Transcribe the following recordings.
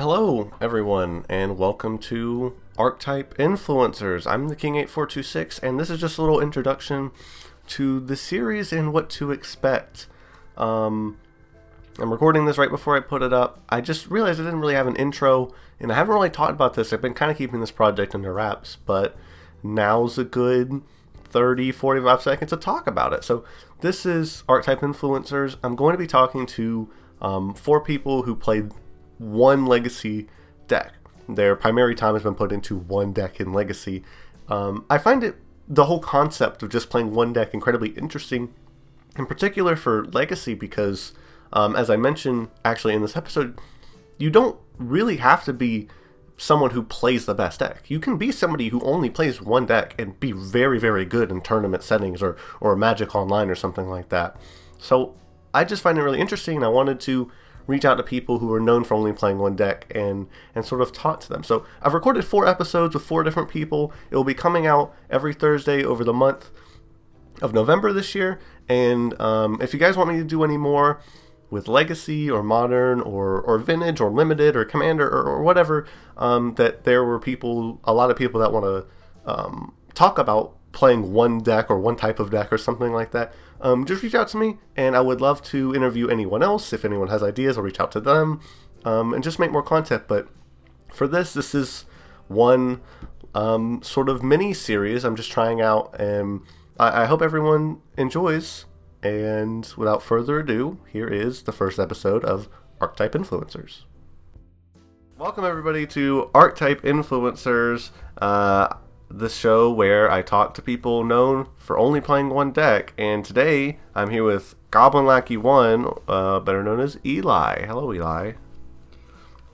Hello, everyone, and welcome to Archetype Influencers. I'm the King 8426, and this is just a little introduction to the series and what to expect. Um, I'm recording this right before I put it up. I just realized I didn't really have an intro, and I haven't really talked about this. I've been kind of keeping this project under wraps, but now's a good 30, 45 seconds to talk about it. So, this is Archetype Influencers. I'm going to be talking to um, four people who played one legacy deck. Their primary time has been put into one deck in legacy. Um, I find it the whole concept of just playing one deck incredibly interesting, in particular for legacy, because um, as I mentioned actually in this episode, you don't really have to be someone who plays the best deck. You can be somebody who only plays one deck and be very, very good in tournament settings or, or Magic Online or something like that. So I just find it really interesting I wanted to reach out to people who are known for only playing one deck and and sort of talk to them. So I've recorded four episodes with four different people. It will be coming out every Thursday over the month of November this year. And um, if you guys want me to do any more with Legacy or Modern or or Vintage or Limited or Commander or, or whatever, um, that there were people, a lot of people that want to um, talk about playing one deck or one type of deck or something like that, um, just reach out to me and I would love to interview anyone else. If anyone has ideas, I'll reach out to them um, and just make more content. But for this, this is one um, sort of mini series I'm just trying out and I, I hope everyone enjoys. And without further ado, here is the first episode of Archetype Influencers. Welcome, everybody, to Archetype Influencers. Uh, the show where I talk to people known for only playing one deck. And today I'm here with Goblin Lackey One, uh, better known as Eli. Hello, Eli.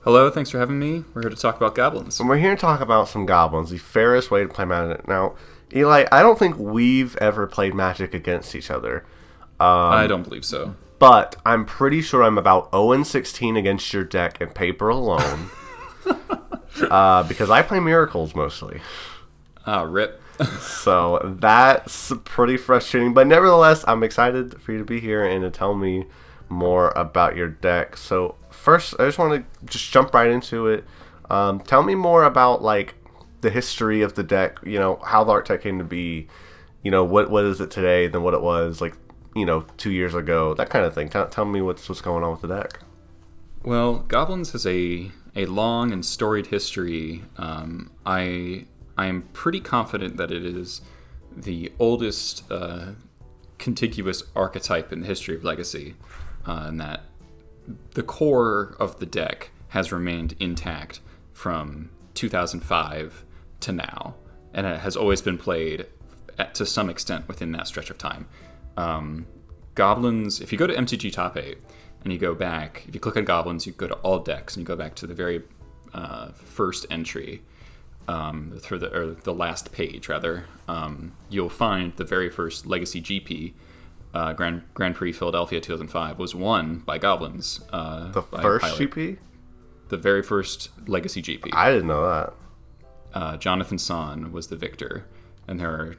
Hello, thanks for having me. We're here to talk about goblins. And we're here to talk about some goblins, the fairest way to play Magic. Now, Eli, I don't think we've ever played Magic against each other. Um, I don't believe so. But I'm pretty sure I'm about 0 and 16 against your deck in paper alone. uh, because I play miracles mostly. Ah, rip. so that's pretty frustrating. But nevertheless, I'm excited for you to be here and to tell me more about your deck. So first, I just want to just jump right into it. Um, tell me more about like the history of the deck. You know how the archetype came to be. You know what what is it today than what it was like. You know, two years ago, that kind of thing. Tell, tell me what's what's going on with the deck. Well, Goblins has a a long and storied history. Um, I I am pretty confident that it is the oldest uh, contiguous archetype in the history of Legacy, uh, and that the core of the deck has remained intact from 2005 to now, and it has always been played at, to some extent within that stretch of time. Um, goblins, if you go to MTG Top 8 and you go back, if you click on Goblins, you go to all decks and you go back to the very uh, first entry um, through the or the last page rather, um, you'll find the very first Legacy GP uh, Grand Grand Prix Philadelphia 2005 was won by Goblins. Uh, the first GP, the very first Legacy GP. I didn't know that. Uh, Jonathan Sonne was the victor, and there are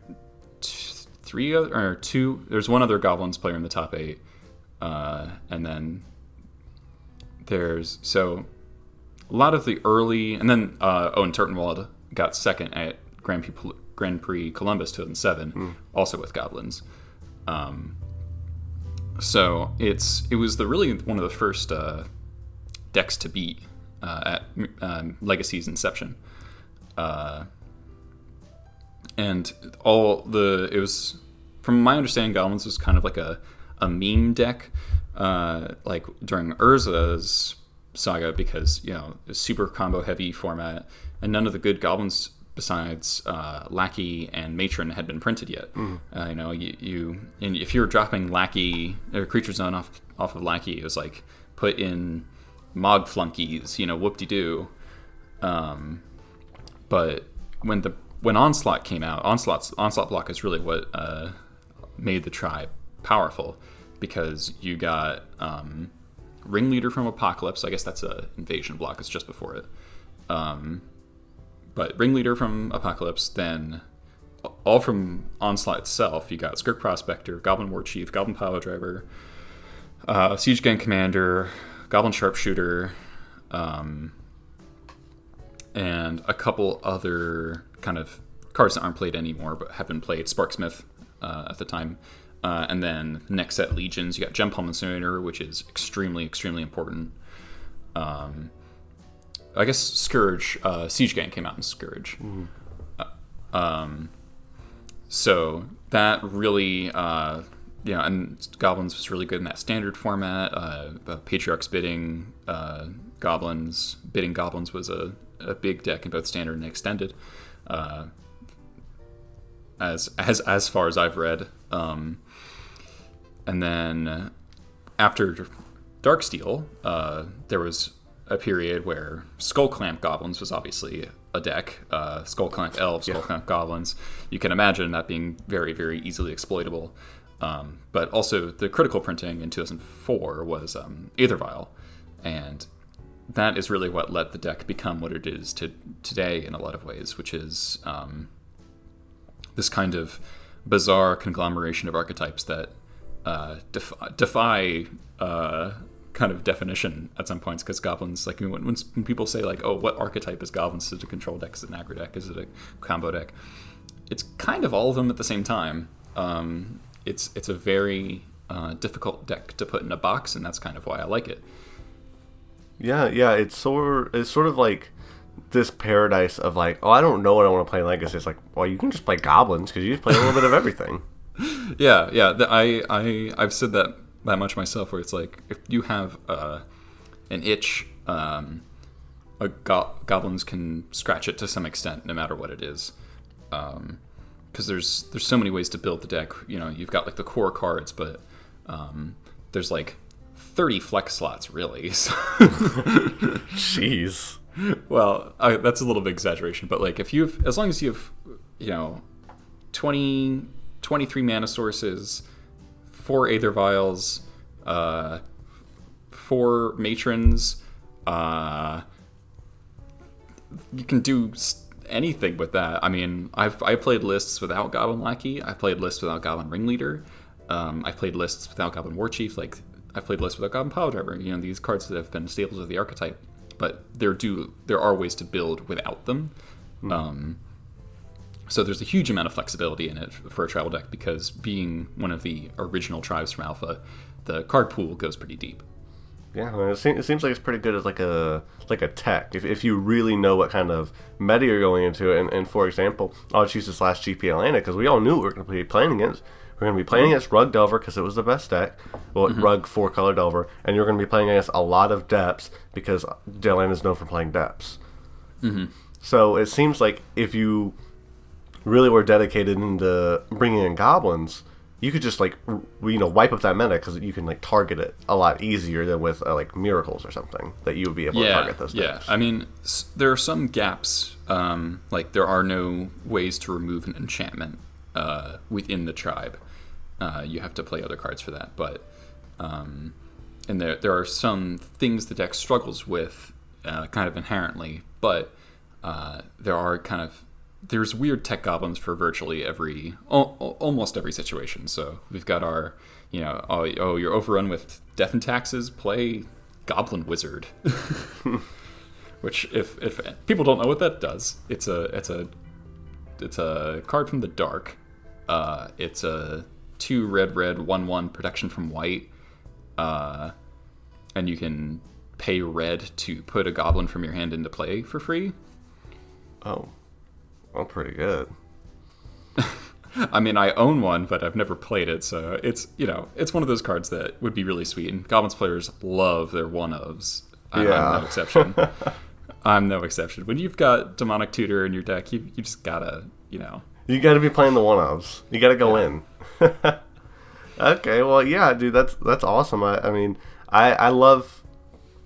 t- three other, or two. There's one other Goblins player in the top eight, uh, and then there's so a lot of the early, and then uh, Owen Turtenwald got second at Grand Prix, Grand Prix Columbus 2007, mm. also with Goblins. Um, so it's it was the really one of the first uh, decks to beat uh, at um, Legacy's inception, uh, and all the it was from my understanding, Goblins was kind of like a a meme deck, uh, like during Urza's saga because you know super combo heavy format and none of the good goblins besides uh, Lackey and Matron had been printed yet. Mm. Uh, you know, you, you if you were dropping Lackey or Creature Zone off off of Lackey, it was like put in Mog Flunkies, you know, whoop de doo. Um, but when the when Onslaught came out, Onslaught's Onslaught block is really what uh, made the tribe powerful because you got um, Ringleader from Apocalypse. I guess that's a invasion block. It's just before it. Um, but Ringleader from Apocalypse, then all from Onslaught itself, you got Skirk Prospector, Goblin War Chief, Goblin Piledriver, uh, Siege Gang Commander, Goblin Sharpshooter, um, and a couple other kind of cards that aren't played anymore but have been played. Sparksmith uh, at the time. Uh, and then next set legions, you got Gempalm Incinerator, which is extremely, extremely important. Um, I guess Scourge, uh, Siege Gang came out in Scourge. Uh, um, so that really, uh, you know, and Goblins was really good in that standard format. Uh, Patriarchs bidding uh, Goblins, bidding Goblins was a, a big deck in both standard and extended. Uh, as as as far as I've read, um, and then after Darksteel, uh, there was a period where Skullclamp Goblins was obviously a deck. Uh, Skullclamp Elves, Skullclamp Goblins. You can imagine that being very, very easily exploitable. Um, but also, the critical printing in 2004 was um, Aethervial. And that is really what let the deck become what it is to today in a lot of ways, which is um, this kind of bizarre conglomeration of archetypes that uh, def- defy uh, kind of definition at some points because goblins like when, when, people say like oh what archetype is goblins? Is it a control deck? Is it an aggro deck? Is it a combo deck? It's kind of all of them at the same time. Um, it's it's a very uh, difficult deck to put in a box and that's kind of why I like it. Yeah yeah it's sort it's sort of like this paradise of like oh I don't know what I want to play in Legacy. It's like well you can just play goblins because you just play a little bit of everything. Yeah yeah the, I I I've said that that much myself. Where it's like if you have uh, an itch, um, a go- goblins can scratch it to some extent, no matter what it is. Because um, there's there's so many ways to build the deck. You know, you've got like the core cards, but um, there's like 30 flex slots, really. Jeez. Well, I, that's a little bit exaggeration, but like if you have, as long as you have, you know, 20, 23 mana sources, four Aether Vials, uh, four Matrons. Uh, you can do anything with that. I mean, I've I played lists without Goblin Lackey. I've played lists without Goblin Ringleader. Um, I've played lists without Goblin Warchief. Like I've played lists without Goblin Piledriver. You know, these cards that have been staples of the archetype. But there do there are ways to build without them. Mm. Um, so there's a huge amount of flexibility in it for a tribal deck because being one of the original tribes from Alpha, the card pool goes pretty deep. Yeah, it seems, it seems like it's pretty good as like a like a tech. If, if you really know what kind of meta you're going into, and, and for example, I'll choose this last GP Atlanta because we all knew we were going to be playing against. We're going to be playing against Rug Delver because it was the best deck. Well, mm-hmm. Rug four color Delver, and you're going to be playing against a lot of depths because Delan is known for playing depths. Mm-hmm. So it seems like if you really were dedicated into bringing in goblins, you could just like you know wipe up that meta because you can like target it a lot easier than with uh, like miracles or something that you would be able yeah, to target those. Yeah, I mean there are some gaps. Um, like there are no ways to remove an enchantment uh, within the tribe. Uh, you have to play other cards for that, but um, and there there are some things the deck struggles with uh, kind of inherently, but uh, there are kind of there's weird tech goblins for virtually every almost every situation. So we've got our you know oh, oh you're overrun with death and taxes play goblin wizard. Which if if people don't know what that does it's a it's a it's a card from the dark. Uh, it's a two red red one one protection from white. Uh, and you can pay red to put a goblin from your hand into play for free. Oh well, pretty good. I mean, I own one, but I've never played it, so it's you know it's one of those cards that would be really sweet. And Goblins players love their one ofs. I'm, yeah. I'm no exception. I'm no exception. When you've got demonic tutor in your deck, you you just gotta you know you gotta be playing the one ofs. You gotta go yeah. in. okay, well, yeah, dude, that's that's awesome. I, I mean, I I love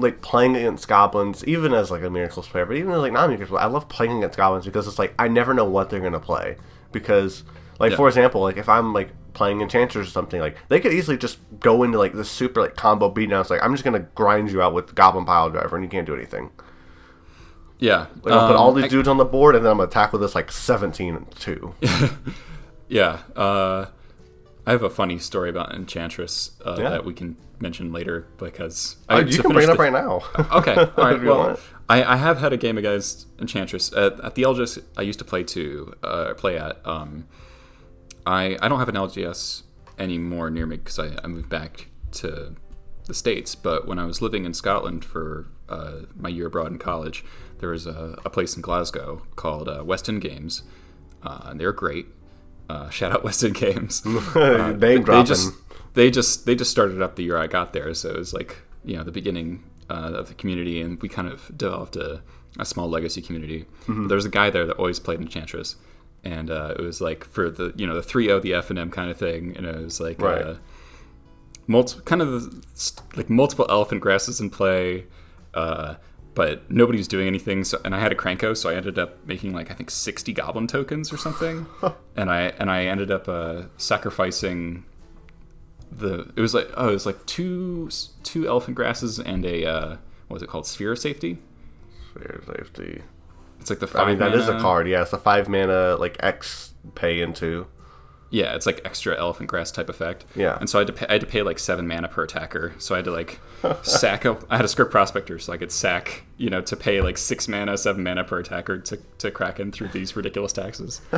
like playing against goblins, even as like a miracles player, but even as like non miracles, I love playing against goblins because it's like I never know what they're gonna play. Because like yeah. for example, like if I'm like playing enchanters or something, like they could easily just go into like this super like combo beat, beatdown. It's like I'm just gonna grind you out with goblin pile driver and you can't do anything. Yeah, like, I'll um, put all these I, dudes on the board and then I'm gonna attack with this like 17 and two. yeah, uh, I, have a funny story about Enchantress uh, Yeah. that we can mention later because Oh, I, you to can bring it up the- right now. Okay, all right. Well. I, I have had a game against Enchantress at, at the LGS I used to play to uh, play at. Um, I I don't have an LGS anymore near me because I, I moved back to the states. But when I was living in Scotland for uh, my year abroad in college, there was a, a place in Glasgow called uh, West End Games, uh, and they're great. Uh, shout out West End Games. Uh, Name they just they just they just started up the year I got there, so it was like you know the beginning uh, of the community, and we kind of developed a, a small legacy community. Mm-hmm. There was a guy there that always played Enchantress, and uh, it was like for the you know the three O the F and M kind of thing, and it was like Right. uh, multiple kind of like multiple elephant grasses in play. But nobody was doing anything, so and I had a Krenko, so I ended up making like I think sixty goblin tokens or something, and I and I ended up uh, sacrificing the it was like oh it was like two two elephant grasses and a uh, what was it called sphere of safety Sphere safety. it's like the five I mean, that is a card. Yeah, it's a five mana like X pay into. Yeah it's like extra elephant grass type effect Yeah. and so I had to pay, I had to pay like seven mana per attacker so I had to like sack a, I had a Skirk Prospector so I could sack you know to pay like six mana seven mana per attacker to to crack in through these ridiculous taxes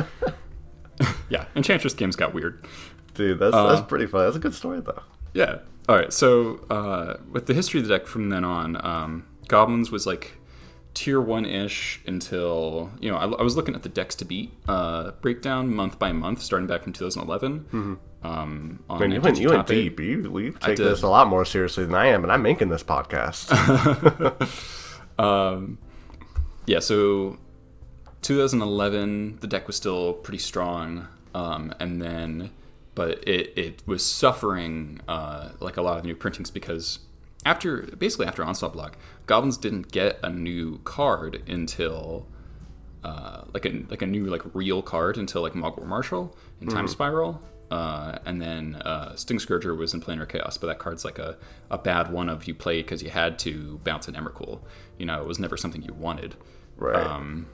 yeah Enchantress games got weird Dude, that's Uh, that's pretty fun. That's a good story though. Yeah. All right. So uh, with the history of the deck from then on, um, Goblins was like tier one ish until you know I, I was looking at the decks to beat uh, breakdown month by month, starting back from 2011. Um, on Man, you went you went deep. You, you take this a lot more seriously than I am, and I'm making this podcast. Um, yeah, so 2011, the deck was still pretty strong, um, and then, but it, it was suffering uh, like a lot of new printings because after basically after Onslaught Block, Goblins didn't get a new card until uh, like a like a new like real card until like Mogg War Marshal in Time Spiral. Uh, and then uh, Sting Scourger was in Planar Chaos, but that card's like a, a bad one of you played because you had to bounce an Emrakul. You know, it was never something you wanted. right. Um,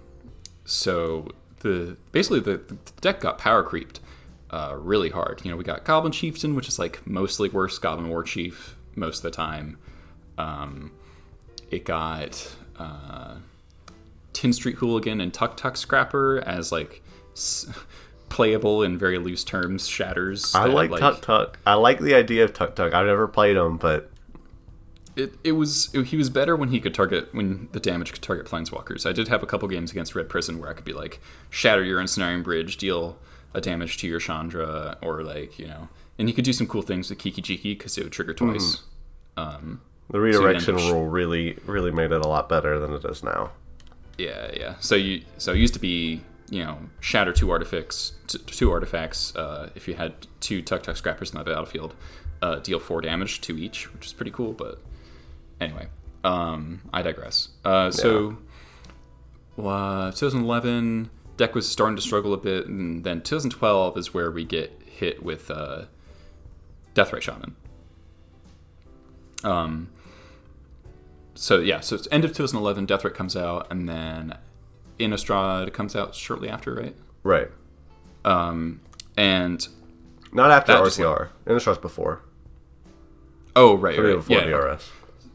so the basically the, the deck got power creeped uh, really hard. You know, we got Goblin Chieftain, which is like mostly worse Goblin War Chief most of the time. Um, it got uh, Tin Street Hooligan and Tuktuk Scrapper as like s- playable in very loose terms shatters. I that, like Tuktuk. I like the idea of Tuktuk. I've never played him, but it, it was it, he was better when he could target when the damage could target planeswalkers. I did have a couple games against Red Prison where I could be like shatter your ensnaring bridge, deal a damage to your Chandra, or like you know, and you could do some cool things with Kiki Jiki because it would trigger twice. Um, the redirection sh- rule really, really made it a lot better than it is now. yeah, yeah. So you so it used to be you know shatter two artifacts t- two artifacts uh, if you had two Tuk Tuk Scrappers in the battlefield, uh, deal four damage to each, which is pretty cool. But anyway, um, I digress. Uh, so uh, 2011 deck was starting to struggle a bit, and then 2012 is where we get hit with uh, Deathrite Shaman. Um. So yeah, so it's end of 2011. Deathray comes out, and then Innistrad comes out shortly after, right? Right. Um, and Not after RTR. RTR. Innistrad's before. oh right, right, before yeah.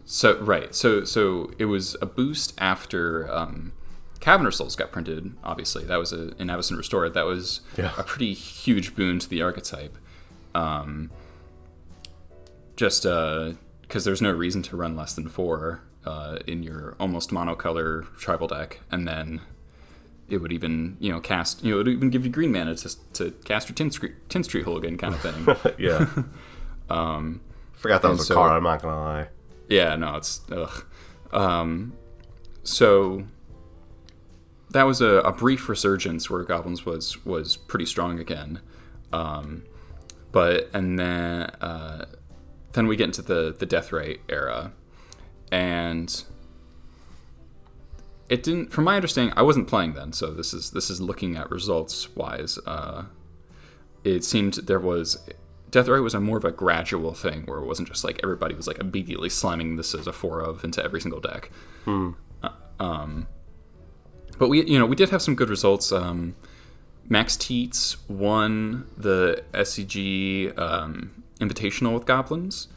So right, so so it was a boost after um, Cavern of Souls got printed. Obviously, that was a, in Avacyn Restored. That was Yeah. a pretty huge boon to the archetype. Um, just because there's no reason to run less than four uh, in your almost monocolor tribal deck, and then it would even you know cast you know it would even give you green mana to, to cast your tin street tin street hooligan kind of thing. yeah. um, Forgot that was a so- card. I'm not gonna lie. Yeah, no, it's ugh. Um, so that was a, a brief resurgence where goblins was was pretty strong again, um, but and then uh, then we get into the the deathrite era, and it didn't. From my understanding, I wasn't playing then, so this is this is looking at results wise. Uh, it seemed there was Deathrite was a more of a gradual thing where it wasn't just like everybody was like immediately slamming this as a four of into every single deck. Uh, um, but we, you know, we did have some good results. Um, Max Tietze won the SCG um, Invitational with Goblins,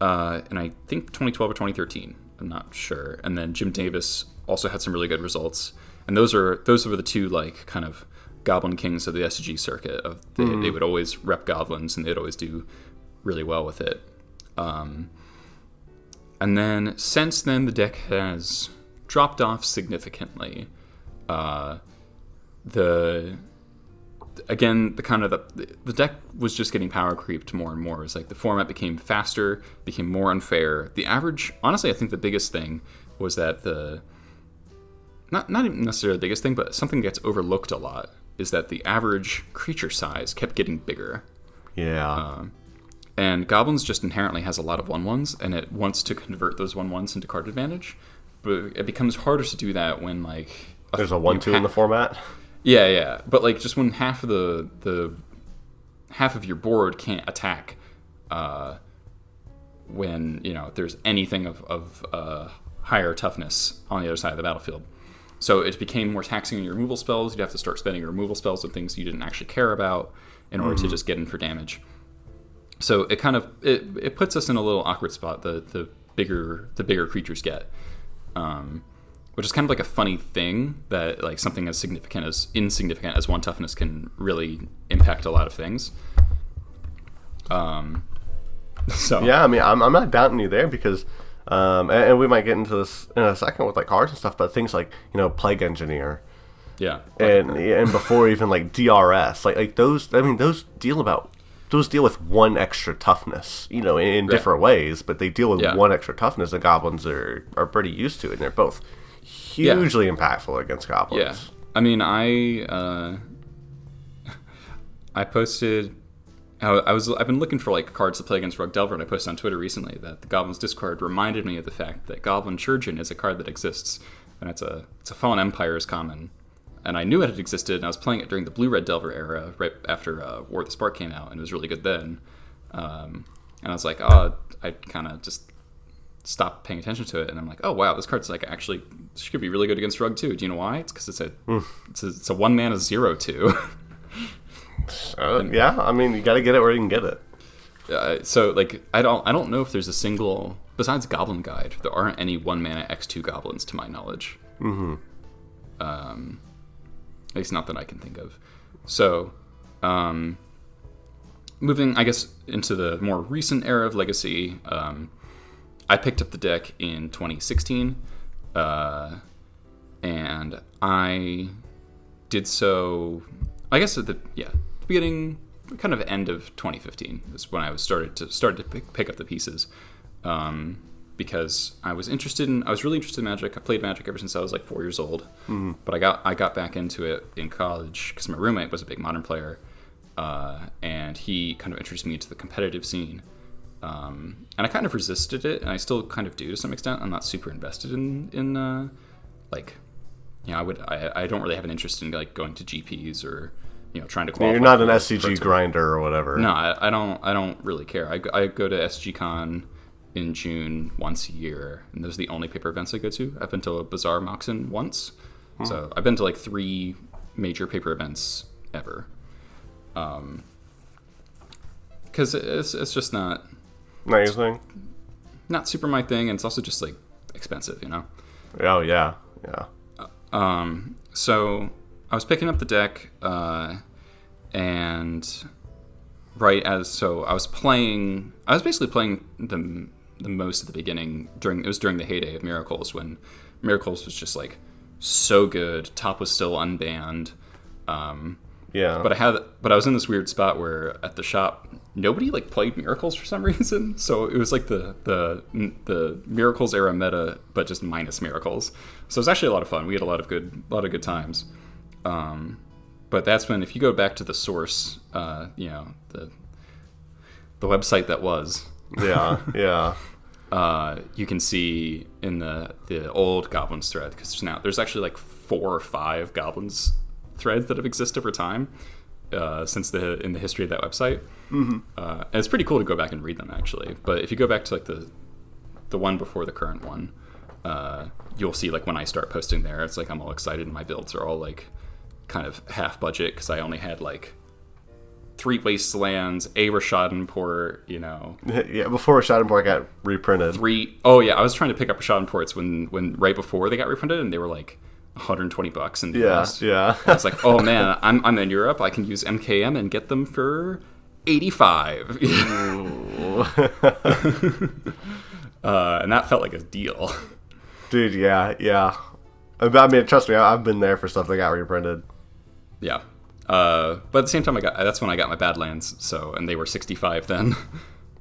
uh, and I think 2012 or 2013. I'm not sure. And then Jim Davis also had some really good results. And those are those were the two like kind of Goblin Kings of the SCG circuit. Of they, they would always rep goblins, and they'd always do really well with it. Um, and then since then, the deck has dropped off significantly. Uh, the again the kind of the, the deck was just getting power creeped more and more. It's like the format became faster, became more unfair. The average, honestly, I think the biggest thing was that the not not even necessarily the biggest thing, but something that gets overlooked a lot is that the average creature size kept getting bigger. Yeah. Uh, and goblins just inherently has a lot of one ones, and it wants to convert those one ones into card advantage. But it becomes harder to do that when like There's a one two in the format. Yeah, yeah. But like just when half of the the half of your board can't attack, uh, when you know there's anything of of uh, higher toughness on the other side of the battlefield. So it became more taxing on your removal spells. You'd have to start spending your removal spells on things you didn't actually care about in order to just get in for damage. So it kind of it, it puts us in a little awkward spot. The the bigger the bigger creatures get. Um, which is kind of like a funny thing that like something as significant as insignificant as one toughness can really impact a lot of things. Um, so Yeah, I mean, I'm, I'm not doubting you there because, um, and, and we might get into this in a second with like cards and stuff, but things like you know, Plague Engineer, yeah, and and before even like DRS, like like those. I mean, those deal about those deal with one extra toughness, you know, in, in different ways, but they deal with Yeah. one extra toughness. And goblins are are pretty used to it, and they're both hugely impactful against goblins. yeah. I mean, I uh, I posted. I was I've been looking for like cards to play against Rug Delver, and I posted on Twitter recently that the Goblins Discord reminded me of the fact that Goblin Chirurgeon is a card that exists, and it's a it's a Fallen Empire's common, and I knew it had existed, and I was playing it during the Blue Red Delver era, right after uh, War of the Spark came out, and it was really good then. Um, and I was like, oh, I kind of just stopped paying attention to it, and I'm like, oh wow, this card's like actually this could be really good against Rug too. Do you know why? It's because it's a it's a, it's a one mana zero two. Uh, yeah. I mean, you got to get it where you can get it. uh, so like I don't I don't know if there's a single besides Goblin Guide there aren't any one mana X two goblins to my knowledge. Mm-hmm. Um, at least not that I can think of. So, um, moving I guess into the more recent era of Legacy, um, I picked up the deck in 2016, uh, and I did so. I guess at the yeah beginning, kind of end of 2015 is when I was started to started to pick, pick up the pieces, um, because I was interested in I was really interested in Magic. I played Magic ever since I was like four years old, but I got I got back into it in college because my roommate was a big Modern player, uh, and he kind of introduced me to the competitive scene. Um, and I kind of resisted it, and I still kind of do to some extent. I'm not super invested in in uh, like you know, I would I, I don't really have an interest in like going to GPs or you know trying to qualify. You're not an SCG grinder or whatever. No, I, I don't I don't really care. I, go- I go to SCGCon in June once a year, and those are the only paper events I go to. I've been to a Bazaar Moxen once, so I've been to like three major paper events ever. Um, because it's it's just not Not your thing. not super my thing, and it's also just like expensive, you know. Oh yeah, yeah. Um, so I was picking up the deck, uh, and right as so I was playing, I was basically playing the the most at the beginning during it was during the heyday of Miracles when Miracles was just like so good. Top was still unbanned. Um, Yeah. but I had, but I was in this weird spot where at the shop nobody like played Miracles for some reason. So it was like the the the Miracles era meta, but just minus Miracles. So it was actually a lot of fun. We had a lot of good, a lot of good times. Um, but that's when if you go back to the source, uh, you know the the website that was, yeah, yeah. uh, you can see in the the old goblins thread because now there's actually like four or five goblins threads that have existed over time uh, since the in the history of that website. Mm-hmm. Uh, and it's pretty cool to go back and read them actually. But if you go back to like the the one before the current one, uh, you'll see like when I start posting there, it's like I'm all excited and my builds are all like kind of half budget because I only had like three wastelands, a Rishadan you know. yeah, before Rishadan got reprinted. Three oh yeah, I was trying to pick up Rishadan ports when when right before they got reprinted and they were like 120 bucks in the yeah, US. Yeah. I was like, oh man, I'm I'm in Europe. I can use MKM and get them for 85. uh, and that felt like a deal. Dude, yeah, yeah. I mean, trust me, I've been there for stuff that got reprinted. Yeah. Uh, but at the same time, I got that's when I got my Badlands. So, and they were 65 then.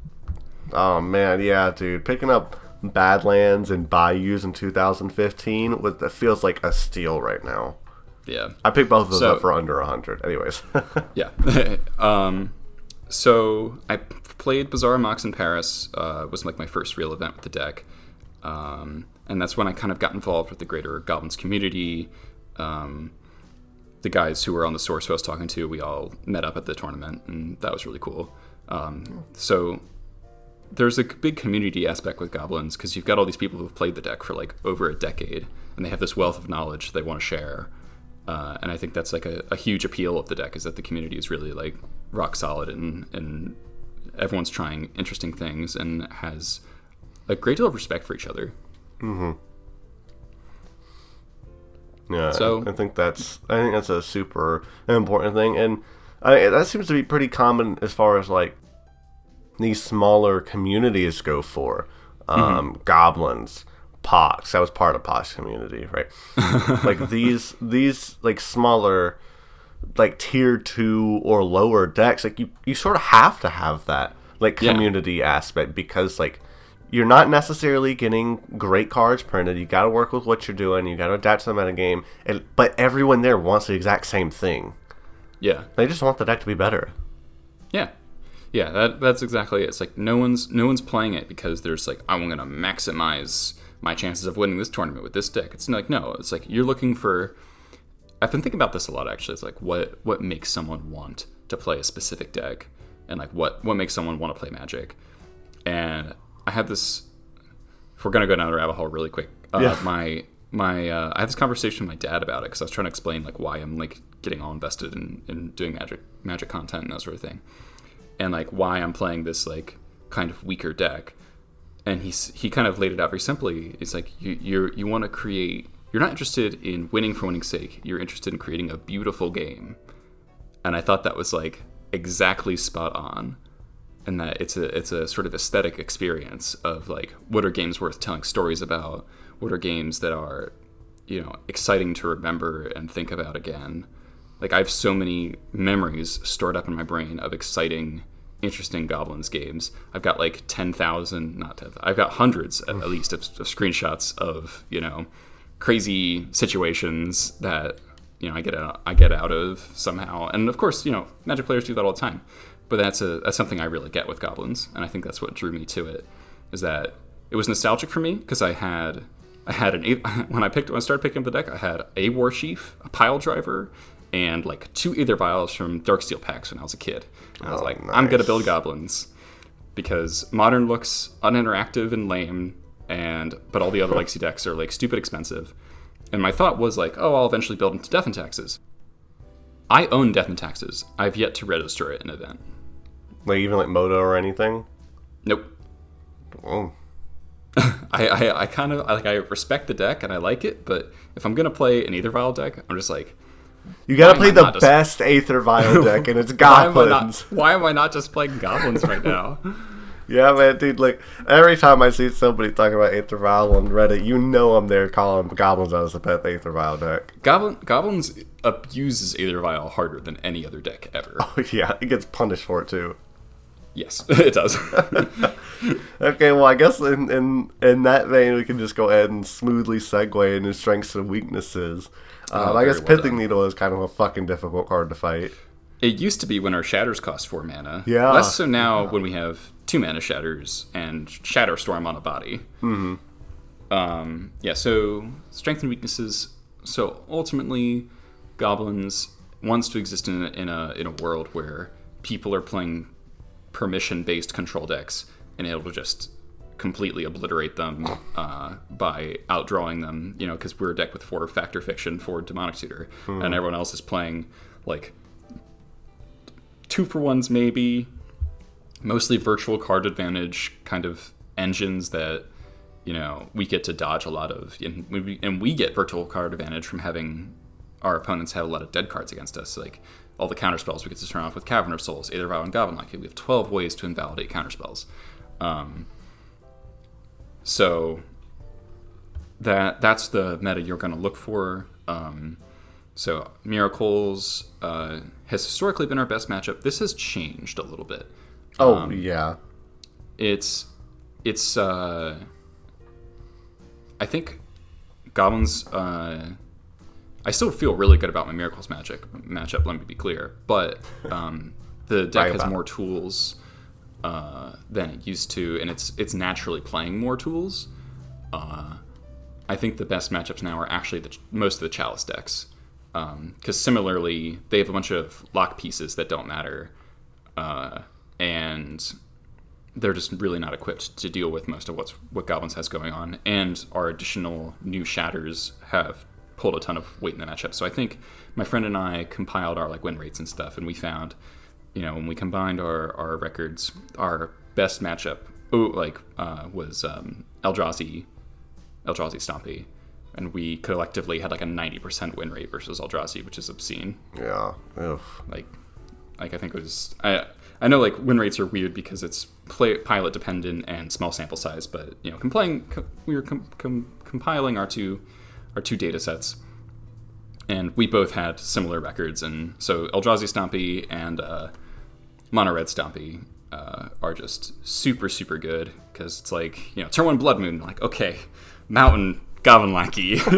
oh man, yeah, dude, picking up Badlands and Bayous in 2015 with that feels like a steal right now. Yeah. I picked both of those So- up for under 100. Anyways. Yeah. um, so I played Bizarre Mox in Paris. Uh, was like my first real event with the deck, um, and that's when I kind of got involved with the greater Goblins community. Um, the guys who were on the source who I was talking to, we all met up at the tournament, and that was really cool. Um, so there's a big community aspect with goblins because you've got all these people who've played the deck for like over a decade, and they have this wealth of knowledge they want to share. Uh, and I think that's like a, a huge appeal of the deck is that the community is really like rock solid and and everyone's trying interesting things and has a great deal of respect for each other. Mm-hmm. Yeah, So- I think that's I think that's a super important thing, and I, that seems to be pretty common as far as like these smaller communities go for um, goblins, pox. That was part of pox community, right? like these these like smaller like tier two or lower decks, like you you sort of have to have that like Yeah. community aspect because like you're not necessarily getting great cards printed. You got to work with what you're doing. You got to adapt to the metagame. And, but everyone there wants the exact same thing. Yeah, They just want the deck to be better. yeah, yeah. That that's exactly it. It's like no one's no one's playing it because there's like I'm gonna maximize my chances of winning this tournament with this deck. It's like no, it's like you're looking for. I've been thinking about this a lot actually. It's like what what makes someone want to play a specific deck, and like what what makes someone want to play Magic. And I had this. If we're gonna go down the rabbit hole really quick, uh, Yeah. my my uh, I had this conversation with my dad about it because I was trying to explain like why I'm like getting all invested in, in doing magic magic content and that sort of thing, and like why I'm playing this like kind of weaker deck. And he's he kind of laid it out very simply. It's like you you you want to create. You're not interested in winning for winning's sake. You're interested in creating a beautiful game. And I thought that was like exactly spot on and that it's a it's a sort of aesthetic experience of like what are games worth telling stories about what are games that are you know exciting to remember and think about again like i have so many memories stored up in my brain of exciting interesting goblins games i've got like 10,000 not 10 i've got hundreds at, at least of, of screenshots of you know crazy situations that you know I get out, I get out of somehow. And of course, you know, Magic players do that all the time. But that's a that's something I really get with goblins, and I think that's what drew me to it. Is that it was nostalgic for me because I had I had an when I picked when I started picking up the deck, I had a war chief, a pile driver, and like two Aether vials from Darksteel packs when I was a kid. And I was Oh, like, I'm gonna build goblins because modern looks uninteractive and lame, and but all the other legacy decks are like stupid expensive. And my thought was like, oh, I'll eventually build into Death and Taxes. I own Death and Taxes. I've yet to register it in an event. Like even like Moto or anything. Nope. Oh, I, I, I kind of I, like I respect the deck and I like it, but if I'm gonna play an Aether Vial deck, I'm just like, you gotta Why play the not just- best Aether Vial deck, and it's why am not? goblins. Why am I not just playing goblins right now? Yeah, man, dude. Like every time I see somebody talking about Aether Vial on Reddit, you know I'm there calling goblins out as the best Aether Vial deck. Goblin goblins abuses Aether Vial harder than any other deck ever. Oh yeah, it gets punished for it too. Yes, it does. Okay, well, I guess in, in in that vein, we can just go ahead and smoothly segue into strengths and weaknesses. Um, Oh, I guess well Pithing done. Needle is kind of a fucking difficult card to fight. It used to be when our shatters cost four mana. Yeah. Less so now when we have two mana shatters and shatter storm on a body. Mm-hmm. Um, yeah. So strength and weaknesses. So ultimately, goblins wants to exist in a, in a in a world where people are playing permission based control decks and it'll just completely obliterate them uh, by outdrawing them. You know, because we're a deck with four Fact or Fiction, four Demonic Tutor, and everyone else is playing like two for ones maybe, mostly virtual card advantage kind of engines that you know we get to dodge a lot of, and we, and we get virtual card advantage from having our opponents have a lot of dead cards against us, like all the counter spells we get to turn off with Cavern of Souls, Aether Vial, and Goblin. We have 12 ways to invalidate counter spells. Um, so that that's the meta you're going to look for. Um, so Miracles uh, has historically been our best matchup. This has changed a little bit. Oh yeah. It's it's uh, I think goblins. Uh, I still feel really good about my miracles magic matchup. Let me be clear, but um, the deck has more tools uh, than it used to, and it's it's naturally playing more tools. Uh, I think the best matchups now are actually the, most of the chalice decks, because similarly they have a bunch of lock pieces that don't matter, uh, and they're just really not equipped to deal with most of what's what goblins has going on and our additional new shatters have pulled a ton of weight in the matchup so i think my friend and i compiled our like win rates and stuff and we found you know when we combined our our records our best matchup oh like uh, was um eldrazi eldrazi stompy and we collectively had like a 90% win rate versus eldrazi which is obscene Yeah. Ugh. like like I think it was I I know like win rates are weird because it's play pilot dependent and small sample size, but you know, complying co- we were com- com- compiling our two our two data sets, and we both had similar records, and so Eldrazi Stompy and uh, Mono Red Stompy uh, are just super super good because it's like you know turn one Blood Moon like okay Mountain Goblin Lackey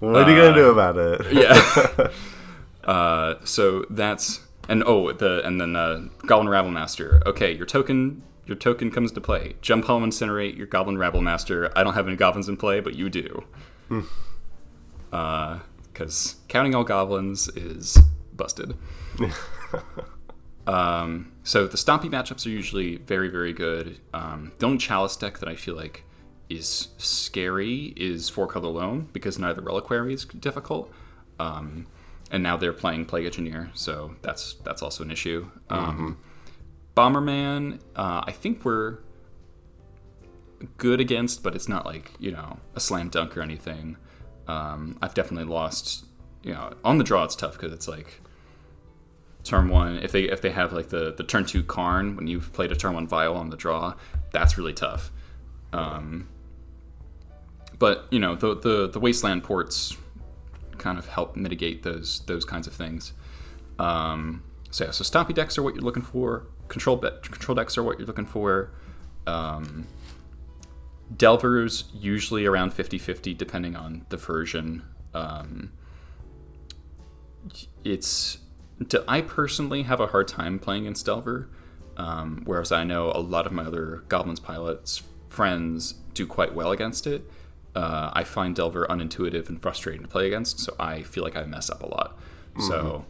What are you gonna do about it? yeah. uh, so that's and oh the and then uh, Goblin Rabble Master. Okay, your token your token comes to play. Gempalm, incinerate your Goblin Rabble Master. I don't have any goblins in play, but you do. Because counting all goblins is busted. um, so the Stompy matchups are usually very very good. Um, the only Chalice deck that I feel like is scary is Four Color Loam because neither Reliquary is difficult. Um, and now they're playing Plague Engineer, so that's that's also an issue. Um, Bomberman, uh, I think we're good against, but it's not like you know a slam dunk or anything. Um, I've definitely lost. You know, on the draw it's tough because it's like turn one. If they if they have like the the turn two Karn when you've played a turn one Vial on the draw, that's really tough. Um, but you know the the the wasteland ports kind of help mitigate those those kinds of things. Um, so yeah, so stompy decks are what you're looking for. Control control decks are what you're looking for. Um, Delvers usually around 50-50 depending on the version. Um, it's I personally have a hard time playing against Delver, um, whereas I know a lot of my other Goblins pilots friends do quite well against it. Uh, I find Delver unintuitive and frustrating to play against, so I feel like I mess up a lot. So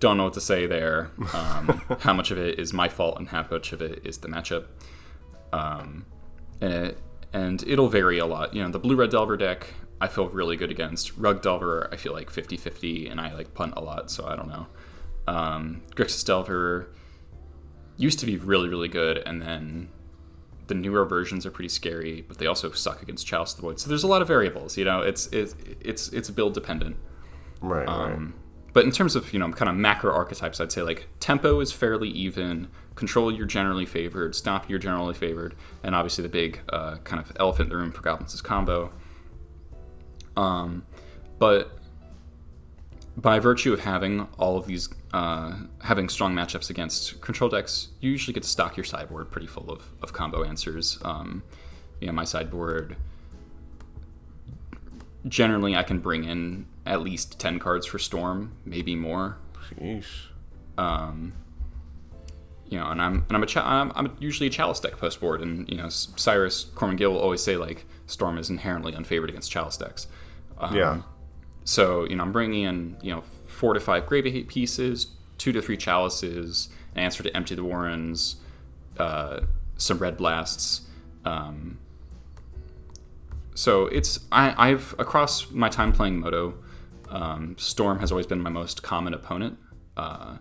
don't know what to say there. Um, how much of it is my fault and how much of it is the matchup. Um, and, it, and it'll vary a lot. You know, the blue red Delver deck I feel really good against. Rug Delver I feel like 50 50, and I like punt a lot, so I don't know. Um, Grixis Delver used to be really, really good, and then the newer versions are pretty scary, but they also suck against Chalice of the Void. So there's a lot of variables. You know, it's it's it's it's build dependent. Right. right. But in terms of you know kind of macro archetypes, I'd say like tempo is fairly even. Control you're generally favored. Stomp you're generally favored, and obviously the big uh, kind of elephant in the room for goblins is combo. Um, but by virtue of having all of these, uh, having strong matchups against control decks, you usually get to stock your sideboard pretty full of, of combo answers. Um, you know, my sideboard generally I can bring in at least ten cards for Storm, maybe more. Sheesh. Um, you know, and I'm and I'm a cha- I'm, I'm usually a Chalice deck post board, and you know Cyrus Corman Gill will always say like Storm is inherently unfavored against Chalice decks. Um, Yeah. So you know I'm bringing in you know four to five Grave Hate pieces, two to three Chalices, an answer to Empty the Warrens, uh, some red blasts. Um, so it's I, I've across my time playing Moto, um, Storm has always been my most common opponent, uh,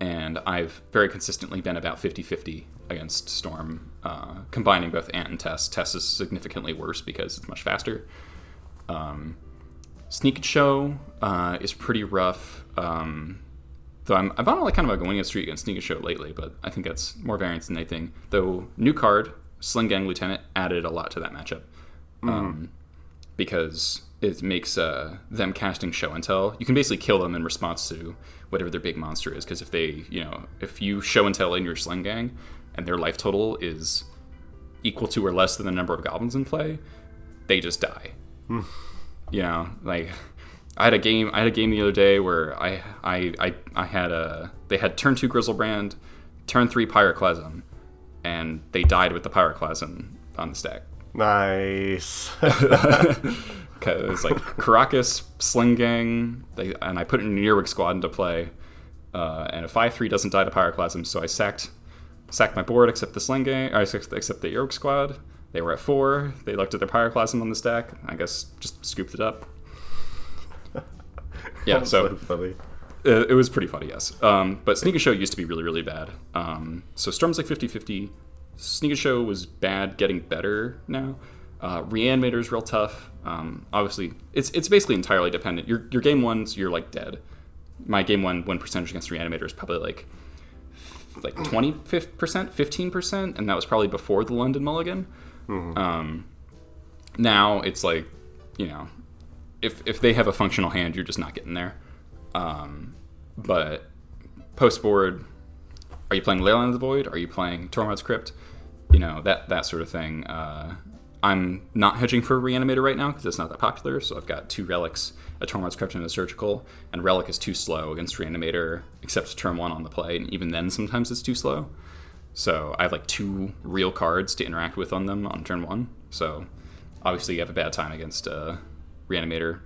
and I've very consistently been about 50-50 against Storm, uh, combining both Ant and Tess. Tess is significantly worse because it's much faster. Um, Sneak and Show uh, is pretty rough. Um, though I'm, I'm on like kind of a winning streak against Sneak and Show lately, but I think that's more variance than anything. Though new card Sling Gang Lieutenant added a lot to that matchup um, because it makes uh, them casting Show and Tell. You can basically kill them in response to whatever their big monster is. Because if they, you know, if you Show and Tell in your Sling Gang and their life total is equal to or less than the number of goblins in play, they just die. You know, like I had a game. I had a game the other day where I I I, I had a they had turn two Griselbrand, turn three Pyroclasm, and they died with the Pyroclasm on the stack. Nice. Cause like Karakas, Sling Gang, they, and I put an Earwig squad into play. Uh, and a five three doesn't die to Pyroclasm, so I sacked sacked my board except the Sling Gang, or except, except the Earwig squad. They were at four. They looked at their Pyroclasm on the stack. I guess just scooped it up. Yeah, so funny. uh, it was pretty funny, yes. Um, but Sneak and Show used to be really, really bad. Um, so Storm's like 50 50. Sneak and Show was bad, getting better now. Uh, Reanimator's real tough. Um, obviously, it's it's basically entirely dependent. Your, your game ones, you're like dead. My game one win percentage against Reanimator is probably like like 20 percent, 15 percent, and that was probably before the London Mulligan. Um, now it's like, you know, if if they have a functional hand, you're just not getting there. Um, but post board, are you playing Leyline of the Void? Are you playing Tormod's Crypt? You know that that sort of thing. Uh, I'm not hedging for Reanimator right now because it's not that popular. So I've got two relics, a Tormod's Crypt and a Surgical. And Relic is too slow against Reanimator, except turn one on the play, and even then sometimes it's too slow. So I have like two real cards to interact with on them on turn one. So obviously you have a bad time against uh, Reanimator.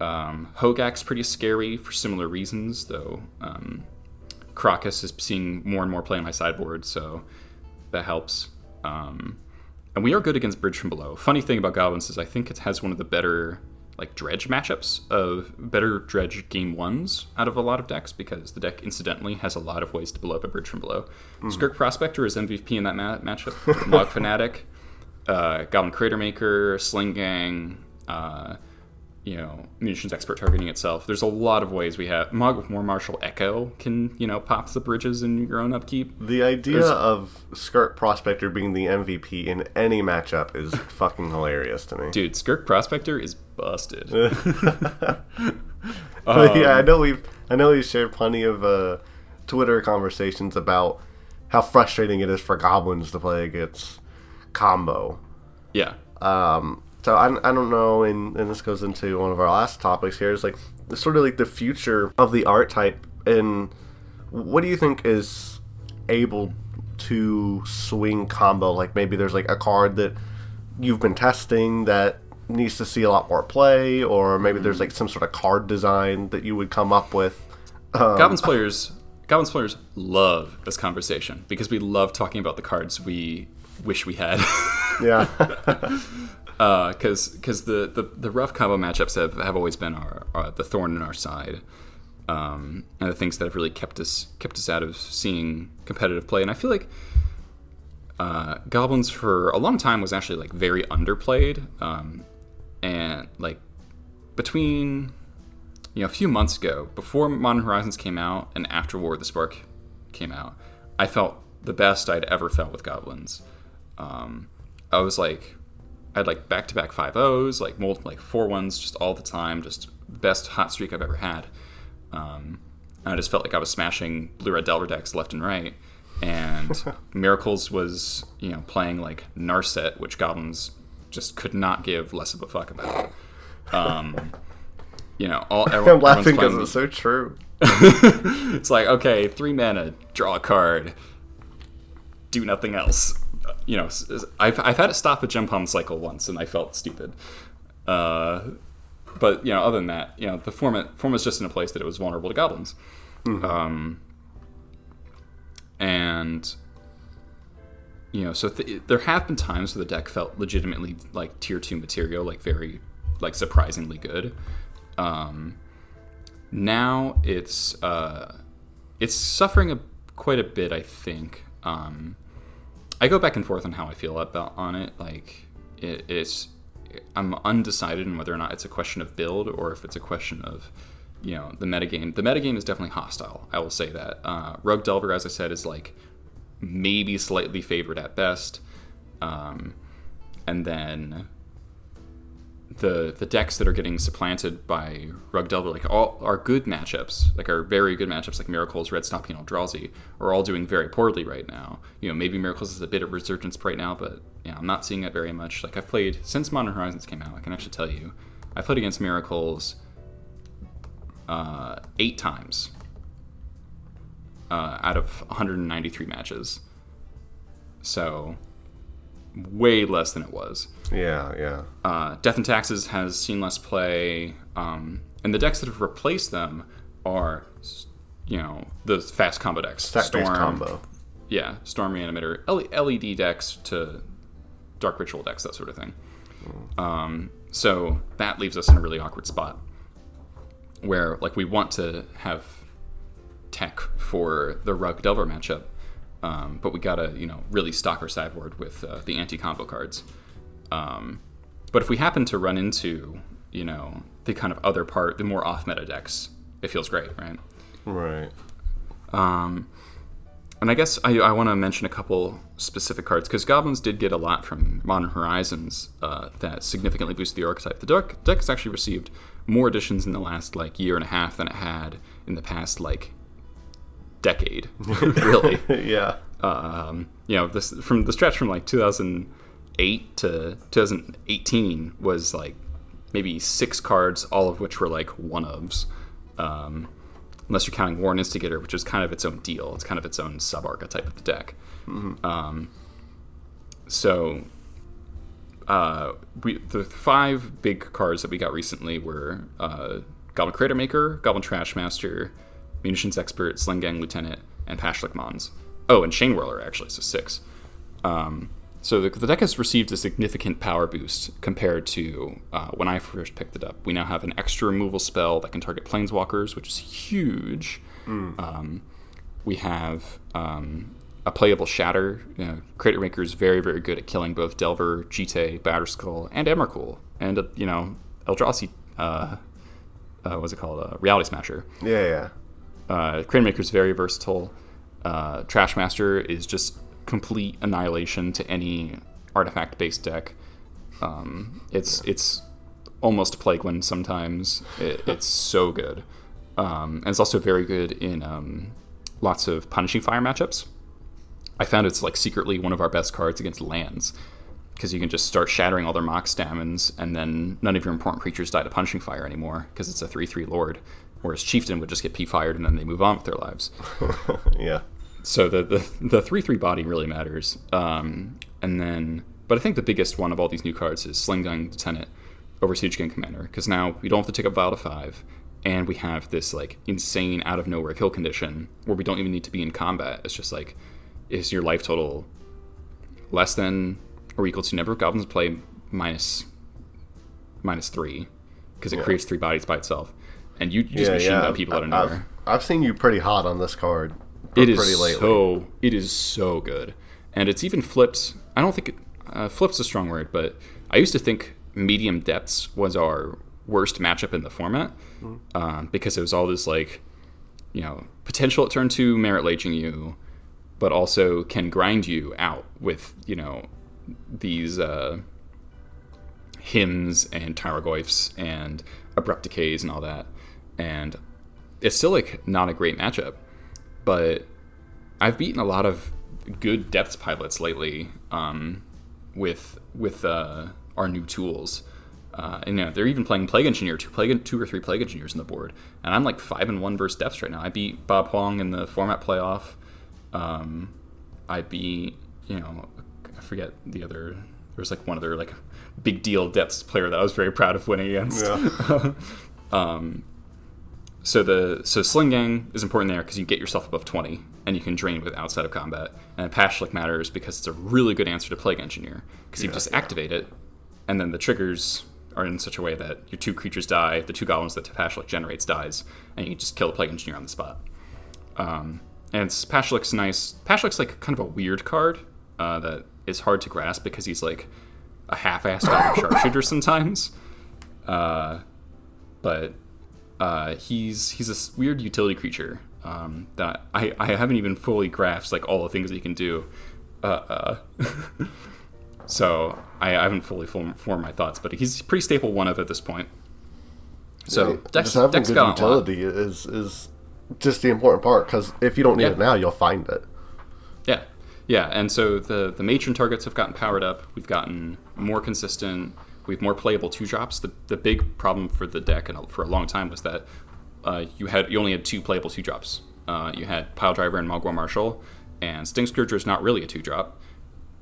Um, Hogaak's pretty scary for similar reasons, though. Um, Crocus is seeing more and more play on my sideboard, so that helps. Um, and we are good against Bridge from Below. Funny thing about Goblins is I think it has one of the better like dredge matchups of better dredge game ones out of a lot of decks because the deck incidentally has a lot of ways to blow up a bridge from below. Skirk Prospector is MVP in that ma- matchup. Mogg Fanatic, uh, Goblin Crater Maker, Sling Gang, uh, you know, munitions expert targeting itself. There's a lot of ways we have. Mogg War Marshal Echo can, you know, pop the bridges in your own upkeep. The idea of Skirk Prospector being the MVP in any matchup is fucking hilarious to me. Dude, Skirk Prospector is busted. But yeah, I know we've I know we've shared plenty of uh, Twitter conversations about how frustrating it is for goblins to play against combo. yeah. Um, so I, I don't know, and, and this goes into one of our last topics here is like the sort of like the future of the archetype, and what do you think is able to swing combo? Like maybe there's like a card that you've been testing that needs to see a lot more play, or maybe there's like some sort of card design that you would come up with. Um, Goblins players Goblins players love this conversation because we love talking about the cards we wish we had. yeah, because because the, the the rough combo matchups have, have always been our, our the thorn in our side, um, and the things that have really kept us kept us out of seeing competitive play. And I feel like uh, goblins for a long time was actually like very underplayed, um, and like between you know a few months ago, before Modern Horizons came out and after War of the Spark came out, I felt the best I'd ever felt with goblins. Um, I was like, I had like back to back five O's, like multiple, like four ones, just all the time, just the best hot streak I've ever had. Um, and I just felt like I was smashing blue red Delver decks left and right. And Miracles was, you know, playing like Narset, which goblins just could not give less of a fuck about. Um, you know, all I'm everyone, laughing because it's so true. it's like okay, three mana, draw a card, do nothing else. You know, I've, I've had it stop a Gempalm cycle once, and I felt stupid. Uh, but you know, other than that, you know, the format form was just in a place that it was vulnerable to goblins. Um, and you know, so th- there have been times where the deck felt legitimately like tier two material, like very, like surprisingly good. Um, now it's uh, it's suffering a, quite a bit, I think. Um, I go back and forth on how I feel about on it. Like it, it's, I'm undecided on whether or not it's a question of build or if it's a question of, you know, the metagame. The metagame is definitely hostile. I will say that. Uh, Rug Delver, as I said, is like maybe slightly favored at best. Um, and then the the decks that are getting supplanted by Rug Delver, like all are good matchups, like are very good matchups, like Miracles, Red Stomping, Eldrazi, are all doing very poorly right now. You know, maybe Miracles is a bit of resurgence right now, but yeah, I'm not seeing it very much. Like I've played since Modern Horizons came out, I can actually tell you, I played against Miracles uh, eight times uh, out of 193 matches. So way less than it was. Yeah, yeah. Uh, Death and Taxes has seen less play, um, and the decks that have replaced them are, you know, the fast combo decks. Stack-based combo. Yeah, Storm Reanimator, LED decks to Dark Ritual decks, that sort of thing. Um, so that leaves us in a really awkward spot where, like, we want to have tech for the Rug Delver matchup, um, but we gotta, you know, really stock our sideboard with uh, the anti-combo cards. Um, but if we happen to run into, you know, the kind of other part, the more off-meta decks, it feels great, right? Right. Um, and I guess I, I want to mention a couple specific cards because goblins did get a lot from Modern Horizons uh, that significantly boosted the archetype. The deck deck has actually received more additions in the last like year and a half than it had in the past like decade, really. yeah. Um, you know, this from the stretch from like 2008 to 2018 was like maybe six cards, all of which were like one ofs. Um, unless you're counting Warren Instigator, which is kind of its own deal. It's kind of its own sub archetype of the deck. Um, so, uh, we the five big cards that we got recently were uh, Goblin Cratermaker, Goblin Trash Master, Munitions Expert, Sling Gang Lieutenant, and Pashlik Mons. Oh, and Chain Whirler actually, so six. Um, so the, the deck has received a significant power boost compared to uh, when I first picked it up. We now have an extra removal spell that can target planeswalkers, which is huge. Um, we have um, a playable Shatter. You know, Cratermaker is very, very good at killing both Delver, Jitte, Batterskull, and Emrakul. And, uh, you know, Eldrazi, uh, uh, what's it called? Uh, Reality Smasher. Yeah, yeah. Uh, Cratermaker is very versatile. Uh, Trash Master is just complete annihilation to any artifact based deck. Um, it's it's almost Plague Wind sometimes. It, it's so good. Um, and it's also very good in um, lots of Punishing Fire matchups. I found it's like secretly one of our best cards against lands because you can just start shattering all their mock stamens, and then none of your important creatures die to Punishing Fire anymore because it's a 3 3 Lord. Whereas Chieftain would just get P fired and then they move on with their lives. yeah. So the the the three three body really matters. Um, and then, but I think the biggest one of all these new cards is Sling Gang Lieutenant over Siege Gun Commander because now we don't have to take up Vial to five, and we have this like insane out of nowhere kill condition where we don't even need to be in combat. It's just like, is your life total less than or equal to number of goblins play minus minus three because it Yeah. creates three bodies by itself, and you, you just Yeah, machine yeah. gun people out of I've, nowhere. I've seen you pretty hot on this card. It is so it is so good, and it's even flipped. I don't think it, uh, flips a strong word, but I used to think medium depths was our worst matchup in the format um, because it was all this like, you know, potential at turn two merit laging you, but also can grind you out with you know these uh, hymns and Tarmogoyfs and abrupt decays and all that, and it's still like not a great matchup but I've beaten a lot of good depth pilots lately um, with with uh, our new tools. Uh, and you know, they're even playing Plague Engineer, two plague, two or three Plague Engineers in the board, and I'm like five and one versus depths right now. I beat Bob Huang in the format playoff. Um, I beat you know I forget the other. There was like one other like big deal depths player that I was very proud of winning against. Yeah. Um, so the so Sling Gang is important there because you get yourself above twenty and you can drain with outside of combat. And Pashlik matters because it's a really good answer to Plague Engineer because you just activate it, and then the triggers are in such a way that your two creatures die, the two goblins that Pashlik generates dies, and you can just kill the Plague Engineer on the spot. Um, and Pashlik's nice. Pashlik's like kind of a weird card uh, that is hard to grasp because he's like a half-assed sharpshooter sometimes. Uh, but uh, he's he's a weird utility creature um, that I, I haven't even fully grasped like all the things that he can do. Uh, uh. so I, I, haven't fully formed, formed my thoughts, but he's pretty staple one of at this point. So yeah, Dex, just having Dex good utility is is just the important part because if you don't need Yeah. it now, you'll find it. Yeah, yeah, and so the the matron targets have gotten powered up. We've gotten more consistent. We have more playable two drops. The the big problem for the deck and for a long time was that uh, you had you only had two playable two drops. Uh, you had Pile Driver and Mogg War Marshal, and Sting Scourger is not really a two drop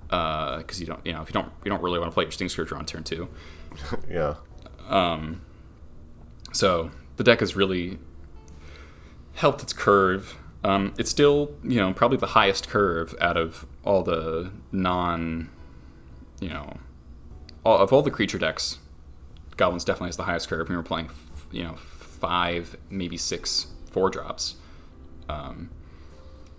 because you don't you know if you don't you don't really want to play your Sting Scourger on turn two. Yeah. Um. So the deck has really helped its curve. Um, it's still, you know, probably the highest curve out of all the non, you know, all, of all the creature decks. Goblins definitely has the highest curve. We were playing, you know, five, maybe six four drops. Um,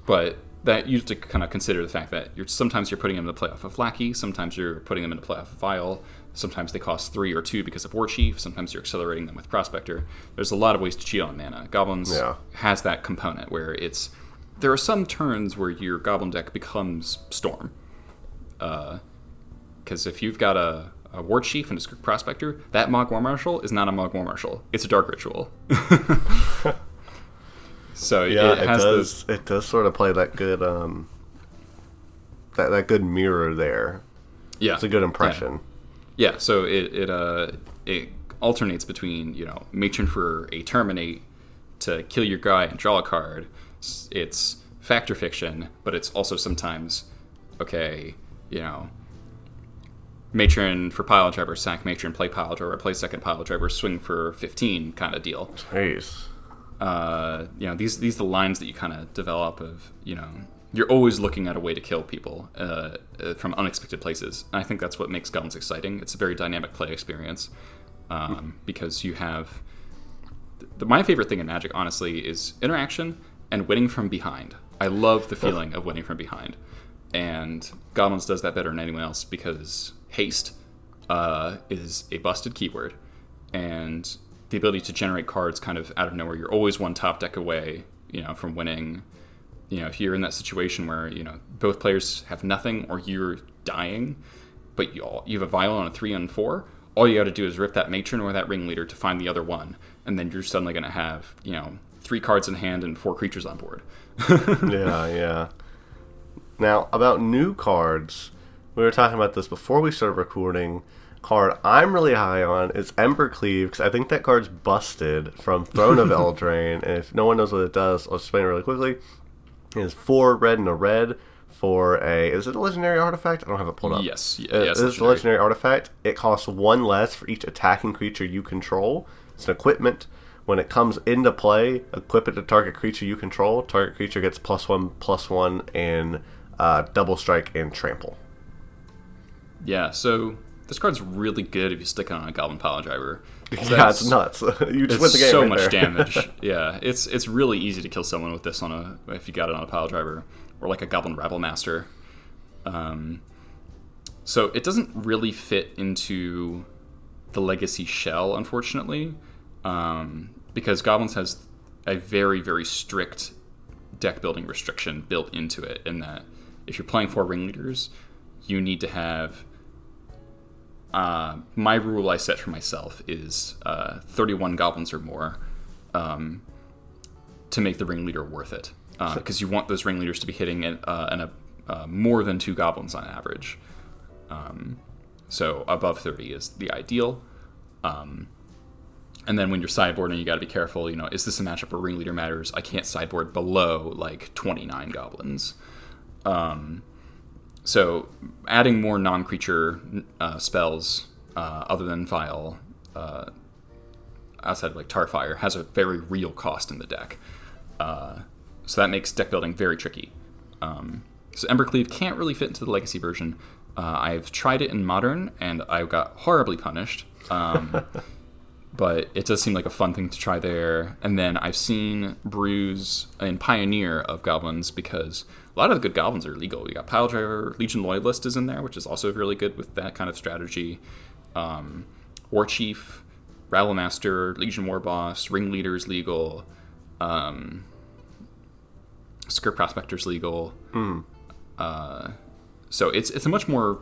but that you have to kind of consider the fact that you're sometimes you're putting them in the playoff of Lackey, sometimes you're putting them in the playoff of Vial, sometimes they cost three or two because of War Chief, sometimes you're accelerating them with Prospector. There's a lot of ways to cheat on mana. Goblins Yeah. has that component where it's there are some turns where your Goblin deck becomes Storm. Because if you've got a, a War Chief and a Skirk Prospector, that Mogg War Marshal is not a Mogg War Marshal. It's a Dark Ritual. so Yeah, it it, does. those It does sort of play that good um that that good mirror there. yeah It's a good impression. Yeah, so it it uh it alternates between you know matron for a terminate to kill your guy and draw a card. It's Fact or Fiction, but it's also sometimes okay, you know. Matron for pile driver, sack matron, play pile driver, play second pile driver, swing for fifteen kind of deal. Jeez. uh, you know these these are the lines that you kind of develop of you know you're always looking at a way to kill people uh, uh, from unexpected places. And i think that's what makes goblins exciting. It's a very dynamic play experience um, because you have the, my favorite thing in magic honestly is interaction and winning from behind. I love the feeling of winning from behind. And goblins does that better than anyone else because haste uh, is a busted keyword and the ability to generate cards kind of out of nowhere. You're always one top deck away, you know, from winning. You know, if you're in that situation where you know both players have nothing or you're dying, but you all, you have a vial on a three and four, all you got to do is rip that matron or that ringleader to find the other one, and then you're suddenly going to have you know three cards in hand and four creatures on board. yeah, yeah. Now about new cards, we were talking about this before we started recording. Card I'm really high on is Embercleave because I think that card's busted from Throne of Eldraine, and if no one knows what it does, I'll explain it really quickly. It's four red and a red for a. Is it a legendary artifact? I don't have it pulled up. yes, yes, it's is a legendary. legendary artifact. It costs one less for each attacking creature you control. It's an equipment. When it comes into play, equip it to target creature you control. Target creature gets plus one, plus one, and uh, double strike and trample. Yeah, so this card's really good if you stick it on a Goblin Pile Driver. Yeah, that's- it's nuts. you just win the game. so right much there. damage. yeah, it's it's really easy to kill someone with this on a if you got it on a pile driver or like a Goblin Rabble Master. Um, so it doesn't really fit into the Legacy shell, unfortunately, um, because Goblins has a very very strict deck building restriction built into it, in that if you're playing four ringleaders, you need to have uh, my rule I set for myself is uh, 31 goblins or more um, to make the ringleader worth it. Because you want those ringleaders to be hitting in, uh, in uh, more than two goblins on average. Um, so above 30 is the ideal. Um, and then when you're sideboarding, you got to be careful. You know, is this a matchup where ringleader matters? I can't sideboard below like 29 goblins. Um, so adding more non-creature uh, spells uh, other than Vial uh, outside of like Tarfire, has a very real cost in the deck. Uh, so that makes deck building very tricky. Um, so Embercleave can't really fit into the Legacy version. Uh, I've tried it in Modern, and I got horribly punished. Um, but it does seem like a fun thing to try there. And then I've seen brews in Pioneer of goblins because a lot of the good goblins are legal. You got Pile Driver, Legion Loyalist is in there, which is also really good with that kind of strategy. Um, War Chief, Rabble Master, Legion War Boss, Ringleader's legal. Um, Skirk Prospector's legal. Uh, so it's it's a much more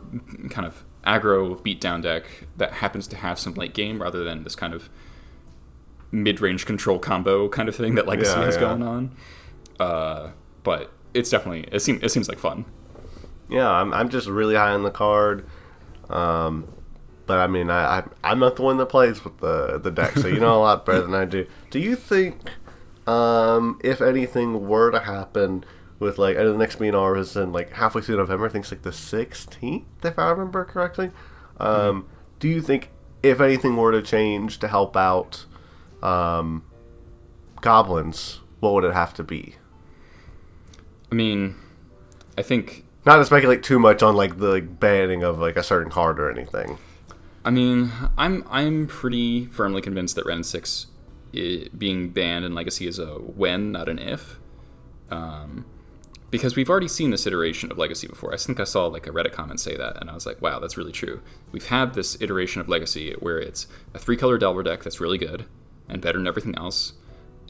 kind of aggro beatdown deck that happens to have some late game rather than this kind of mid range control combo kind of thing that Legacy Yeah, has yeah. going on. Uh, but it's definitely it seems it seems like fun. Yeah, I'm, I'm just really high on the card. Um, but I mean, I, I I'm not the one that plays with the the deck, so you know a lot better than I do. Do you think, um, if anything were to happen with like the next meeting hour is in like halfway through November, I think it's like the 16th, if I remember correctly. Um, Do you think if anything were to change to help out um, goblins, what would it have to be? I mean, I think Not to speculate too much on like the like, banning of like a certain card or anything. I mean, I'm I'm pretty firmly convinced that Wrenn Six being banned in Legacy is a when, not an if, um, because we've already seen this iteration of Legacy before. I think I saw like a Reddit comment say that, and I was like, wow, that's really true. We've had this iteration of Legacy where it's a three-color Delver deck that's really good and better than everything else,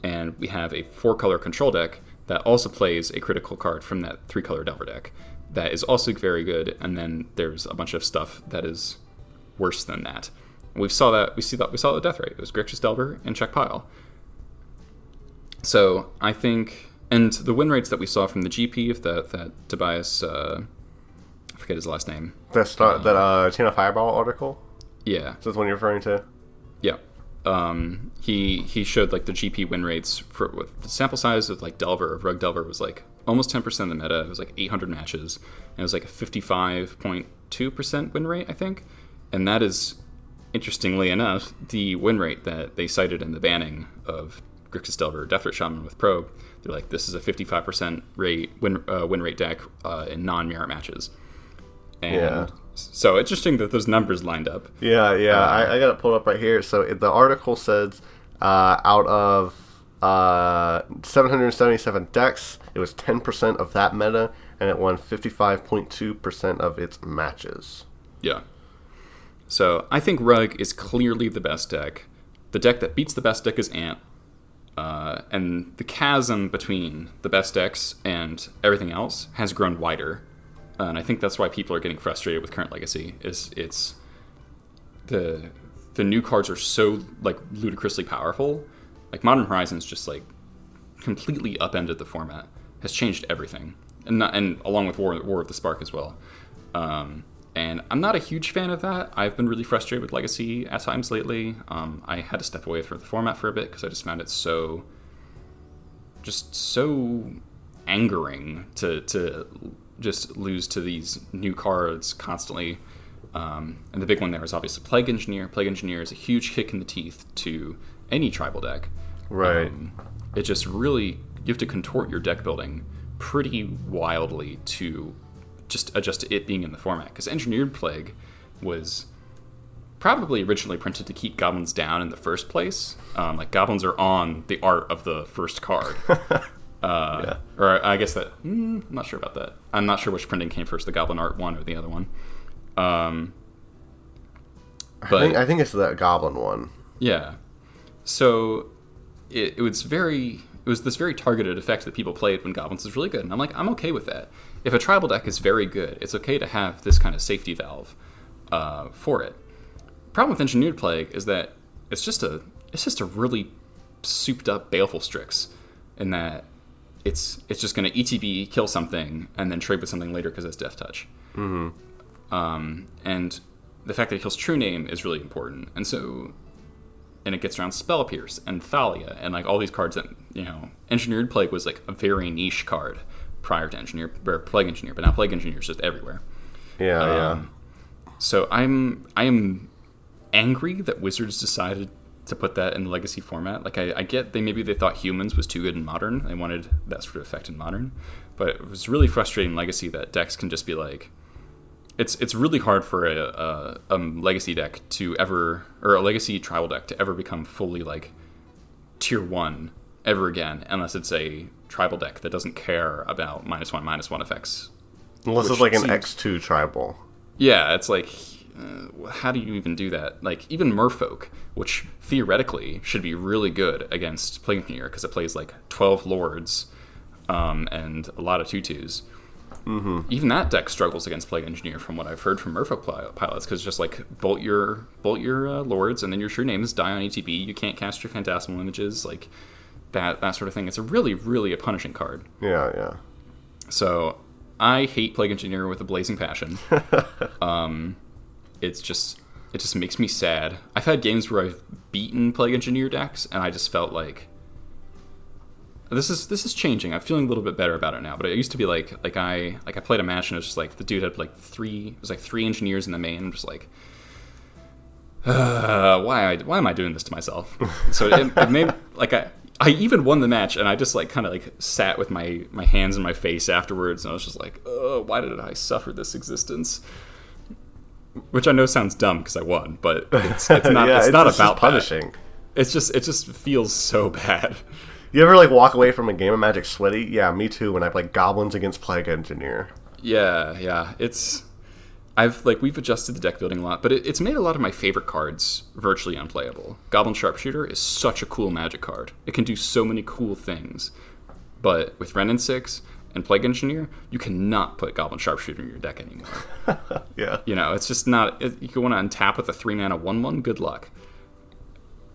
and we have a four-color control deck that also plays a critical card from that three-color Delver deck that is also very good, and then there's a bunch of stuff that is worse than that. We saw that we see that we saw the Deathrite. It was Grixis Delver and Czech Pile. So I think, and the win rates that we saw from the GP of that that Tobias, uh, I forget his last name. That start that uh Tina Fireball article. Yeah, Is this one you're referring to? yeah. Um, he he showed like the GP win rates for with the sample size of like Delver of Rug Delver was like almost 10% of the meta. It was like 800 matches, and it was like a 55.2% win rate, I think. And that is, interestingly enough, the win rate that they cited in the banning of Grixis Delver Deathrite Shaman with Probe. They're like, this is a 55% rate win uh, win rate deck uh, in non mirror matches. And Yeah. So interesting that those numbers lined up. Yeah, yeah. I, I got it pulled up right here. So the article says uh, out of uh, 777 decks, it was 10% of that meta, and it won 55.2% of its matches. Yeah. So I think Rug is clearly the best deck. The deck that beats the best deck is Ant. Uh, and the chasm between the best decks and everything else has grown wider. And I think that's why people are getting frustrated with current legacy. Is it's the the new cards are so like ludicrously powerful. Like Modern Horizons just like completely upended the format, has changed everything, and not, and along with War War of the Spark as well. Um, and I'm not a huge fan of that. I've been really frustrated with Legacy at times lately. Um, I had to step away from the format for a bit because I just found it so, just so angering to to just lose to these new cards constantly. Um, and the big one there is obviously Plague Engineer. Plague Engineer is a huge kick in the teeth to any tribal deck. Right. Um, it just really you have to contort your deck building pretty wildly to just adjust to it being in the format. Because Engineered Plague was probably originally printed to keep goblins down in the first place. Um, like goblins are on the art of the first card. Uh, Yeah. Or I guess that mm, I'm not sure about that. I'm not sure which printing came first, the Goblin Art one or the other one. Um, I but think I think it's that goblin one. yeah. So it, it was very it was this very targeted effect that people played when goblins was really good, and I'm like I'm okay with that. If a tribal deck is very good, it's okay to have this kind of safety valve uh, for it. Problem with engineered plague is that it's just a it's just a really souped up baleful strix, in that it's it's just going to ETB kill something and then trade with something later because it's death touch. Um, and the fact that it kills True Name is really important. And so, and it gets around Spell Pierce and Thalia and like all these cards that, you know, Engineered Plague was like a very niche card prior to Engineer, or Plague Engineer, but now Plague Engineer is just everywhere. Yeah, Um, So I'm, I am angry that Wizards decided to put that in the legacy format. Like I, I get they maybe they thought humans was too good in modern. They wanted that sort of effect in modern, but it was really frustrating legacy that decks can just be like. It's it's really hard for a, a, a legacy deck to ever or a legacy tribal deck to ever become fully like tier one ever again, unless it's a tribal deck that doesn't care about minus one minus one effects. Unless it's like an X two tribal. Yeah, it's like, uh, how do you even do that? Like, even Merfolk, which theoretically should be really good against Plague Engineer because it plays like 12 Lords um, and a lot of tutus. Mm-hmm. Even that deck struggles against Plague Engineer, from what I've heard from Merfolk pil- pilots, because just like bolt your bolt your uh, lords, and then your True Names die on ETB. You can't cast your phantasmal images, like that that sort of thing. It's a really really a punishing card. Yeah, yeah. So I hate Plague Engineer with a blazing passion. um, it's just it just makes me sad. I've had games where I've beaten Plague Engineer decks, and I just felt like this is this is changing. I'm feeling a little bit better about it now. But it used to be like like I like I played a match and it was just like the dude had like three it was like three engineers in the main. I'm just like. Uh, why I, why am I doing this to myself? So it, it made like I I even won the match and I just like kind of like sat with my my hands in my face afterwards and I was just like, oh, why did I suffer this existence? Which I know sounds dumb because I won, but it's, it's not yeah, it's, not just about that. punishing. It's just it just feels so bad. You ever like walk away from a game of Magic sweaty? Yeah, me too. When I play Goblins against Plague Engineer. Yeah, yeah. It's I've like we've adjusted the deck building a lot, but it, it's made a lot of my favorite cards virtually unplayable. Goblin Sharpshooter is such a cool magic card. It can do so many cool things. But with Wrenn and Six and Plague Engineer, you cannot put Goblin Sharpshooter in your deck anymore. Yeah. you know, it's just not. It, you can want to untap with a three mana one one. Good luck.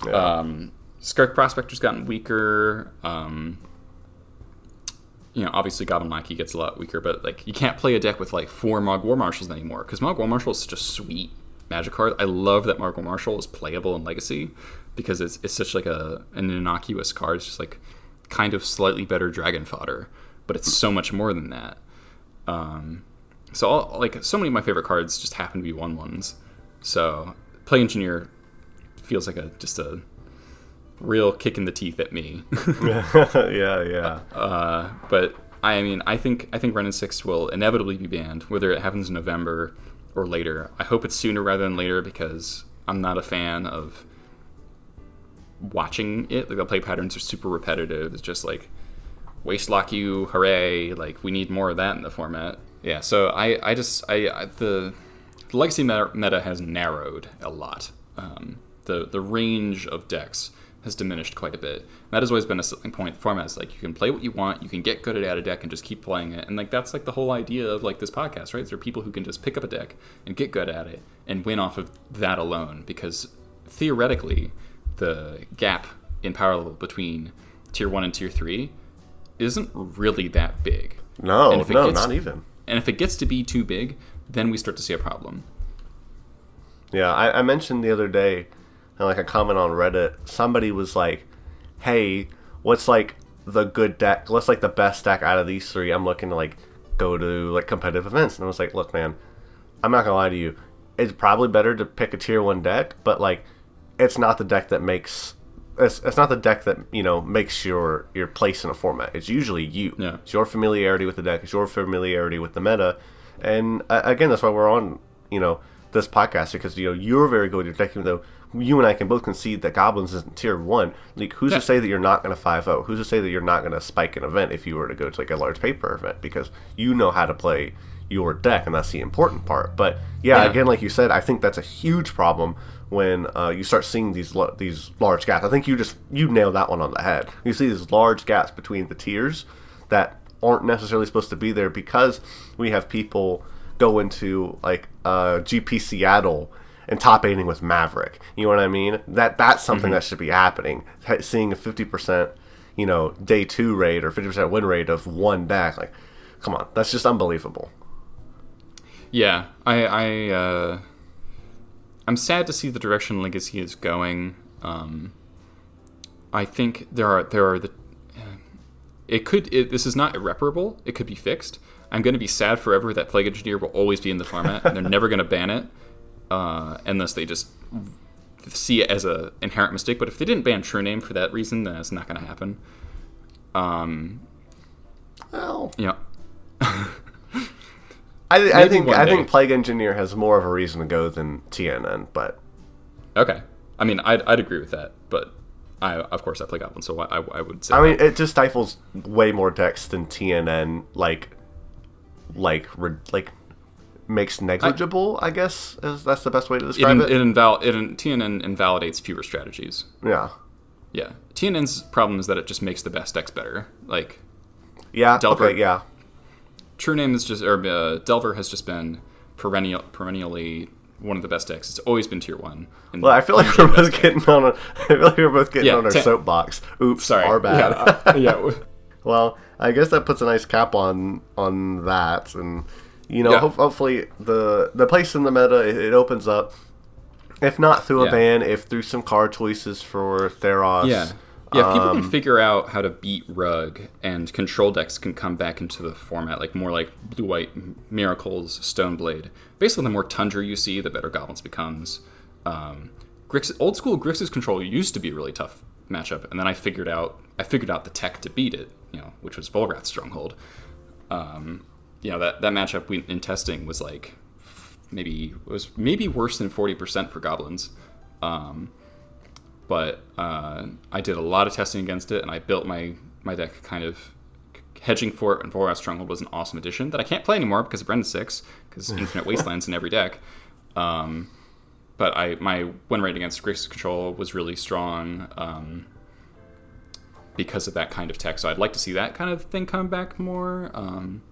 yeah. Um, Skirk Prospector's gotten weaker. Um, you know, obviously Goblin Lackey gets a lot weaker, but like you can't play a deck with like four Mog War Marshals anymore because Mogg War Marshal is such a sweet magic card. I love that Mogg War Marshal is playable in Legacy because it's it's such like a an innocuous card. It's just like kind of slightly better dragon fodder, but it's so much more than that. Um, so all, like so many of my favorite cards just happen to be one ones. So Plague Engineer feels like a just a real kick in the teeth at me. yeah, yeah. uh, but I mean, I think I think Wrenn and Six will inevitably be banned, whether it happens in November or later. I hope it's sooner rather than later because I'm not a fan of watching it. Like the play patterns are super repetitive. It's just like waste lock you, hooray! Like we need more of that in the format. Yeah. So I I just I, I the the legacy meta, has narrowed a lot. Um, the the range of decks has diminished quite a bit. And that has always been a selling point. The format is like you can play what you want, you can get good at a deck and just keep playing it. And like that's like the whole idea of like this podcast, right? There are people who can just pick up a deck and get good at it and win off of that alone. Because theoretically, the gap in power level between tier one and tier three isn't really that big. No, And no, gets- not even. And if it gets to be too big, then we start to see a problem. Yeah, I, I mentioned the other day, in like a comment on Reddit, somebody was like, "Hey, what's like the good deck? What's like the best deck out of these three? I'm looking to like go to like competitive events." And I was like, "Look, man, I'm not gonna lie to you. It's probably better to pick a tier one deck, but like, it's not the deck that makes." It's, it's not the deck that you know makes your your place in a format. It's usually you. Yeah. It's your familiarity with the deck. It's your familiarity with the meta, and uh, again, that's why we're on you know this podcast because you know you're very good at your deck. Even though you and I can both concede that goblins isn't tier one. Like, who's Yeah. to say that you're not going to five zero? Who's to say that you're not going to spike an event if you were to go to like a large paper event because you know how to play your deck, and that's the important part. But yeah, Yeah. again, like you said, I think that's a huge problem when uh, you start seeing these lo- these large gaps. I think you just you nailed that one on the head. You see these large gaps between the tiers that aren't necessarily supposed to be there because we have people go into like uh, GP Seattle and top aiding with Maverick. You know what I mean? That that's something that should be happening. Ha- Seeing a fifty percent, you know, day two rate or fifty percent win rate of one deck, like, come on, that's just unbelievable. Yeah, I, I, uh, I'm sad to see the direction Legacy is going. Um, I think there are there are the. It could. It, this is not irreparable. It could be fixed. I'm going to be sad forever that Plague Engineer will always be in the format. and They're never going to ban it uh, unless they just see it as a inherent mistake. But if they didn't ban True Name for that reason, then it's not going to happen. Um, Well, you know, I, I think I day. think Plague Engineer has more of a reason to go than TNN, but okay. I mean, I'd, I'd agree with that, but I of course I play Goblin, so I, I would say I mean it just stifles way more decks than TNN like like re- like makes negligible. I, guess is that's the best way to it, describe in, it. it, inval- it in, TNN invalidates fewer strategies. yeah, Yeah, TNN's problem is that it just makes the best decks better. Like yeah, Delver. okay, yeah. True Name is just, or uh, Delver has just been perennial, perennially one of the best decks. It's always been tier one. Well, I feel like we're both getting on. A, I feel like we're both getting Yeah, on our soapbox. Oops, sorry, our bad. Yeah, uh, yeah. Well, I guess that puts a nice cap on on that, and you know, Yeah. hope, hopefully the the place in the meta it, it opens up. If not through a ban, if through some card choices for Theros. Yeah. Yeah, if people Um, can figure out how to beat Rug and control decks can come back into the format, like more like Blue White Miracles, Stoneblade. Basically, the more Tundra you see, the better Goblins becomes. Um, Grix, old school Grixis control used to be a really tough matchup, and then I figured out I figured out the tech to beat it, you know, which was Volrath's Stronghold. Um, you know that that matchup we, in testing was like maybe was maybe worse than forty percent for Goblins. Um, but uh, I did a lot of testing against it, and I built my my deck kind of hedging for it. And Volrath Stronghold was an awesome addition that I can't play anymore because of Wrenn and Six, because Infinite Wastelands in every deck. Um, but I my win rate against Grixis Control was really strong um, because of that kind of tech. So I'd like to see that kind of thing come back more. Um,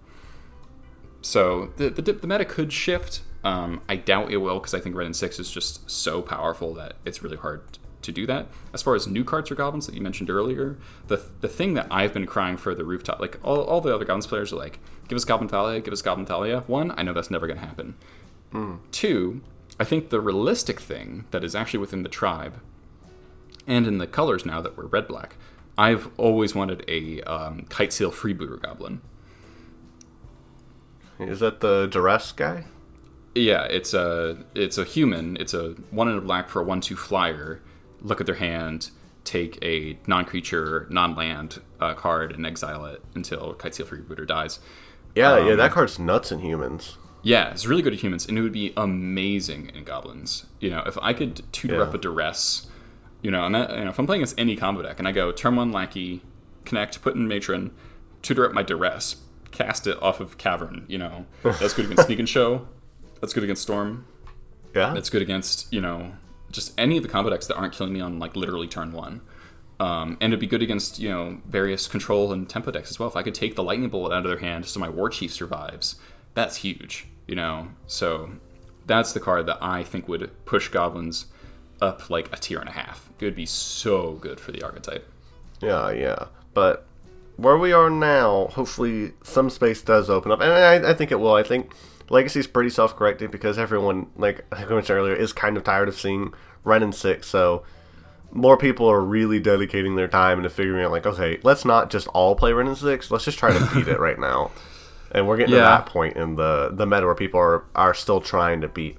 so the, the the meta could shift. Um, I doubt it will because I think Wrenn and Six is just so powerful that it's really hard to do that. As far as new cards for goblins that you mentioned earlier, the the thing that I've been crying for the rooftop, like all, all the other goblins players are like, give us Goblin Thalia, give us Goblin Thalia. One, I know that's never going to happen. Two, I think the realistic thing that is actually within the tribe, and in the colors now that we're red black, I've always wanted a um, Kitesail Freebooter Goblin. Is that the duress guy? Yeah, it's a it's a human. It's a one in a black for a one two flyer. Look at their hand, take a non creature, non land uh, card, and exile it until Kitesail Freebooter dies. Yeah, yeah, Um, that card's nuts in humans. Yeah, it's really good at humans, and it would be amazing in goblins. You know, if I could tutor Yeah. up a duress, you know, and that, you know, if I'm playing against any combo deck, and I go turn one lackey, connect, put in matron, tutor up my duress, cast it off of cavern. You know, that's good against sneak and show. That's good against storm. Yeah, that's good against you know just any of the combo decks that aren't killing me on like literally turn one. Um, and it'd be good against you know various control and tempo decks as well. If I could take the lightning bolt out of their hand so my war chief survives, that's huge. You know, so that's the card that I think would push goblins up like a tier and a half. It would be so good for the archetype. Yeah, yeah. But where we are now, hopefully some space does open up, and I, I think it will. I think Legacy's pretty self-correcting because everyone, like I mentioned earlier, is kind of tired of seeing Wrenn and Six. So more people are really dedicating their time into figuring out, like, okay, let's not just all play Wrenn and Six. Let's just try to beat it right now. And we're getting to that point in the the meta where people are are still trying to beat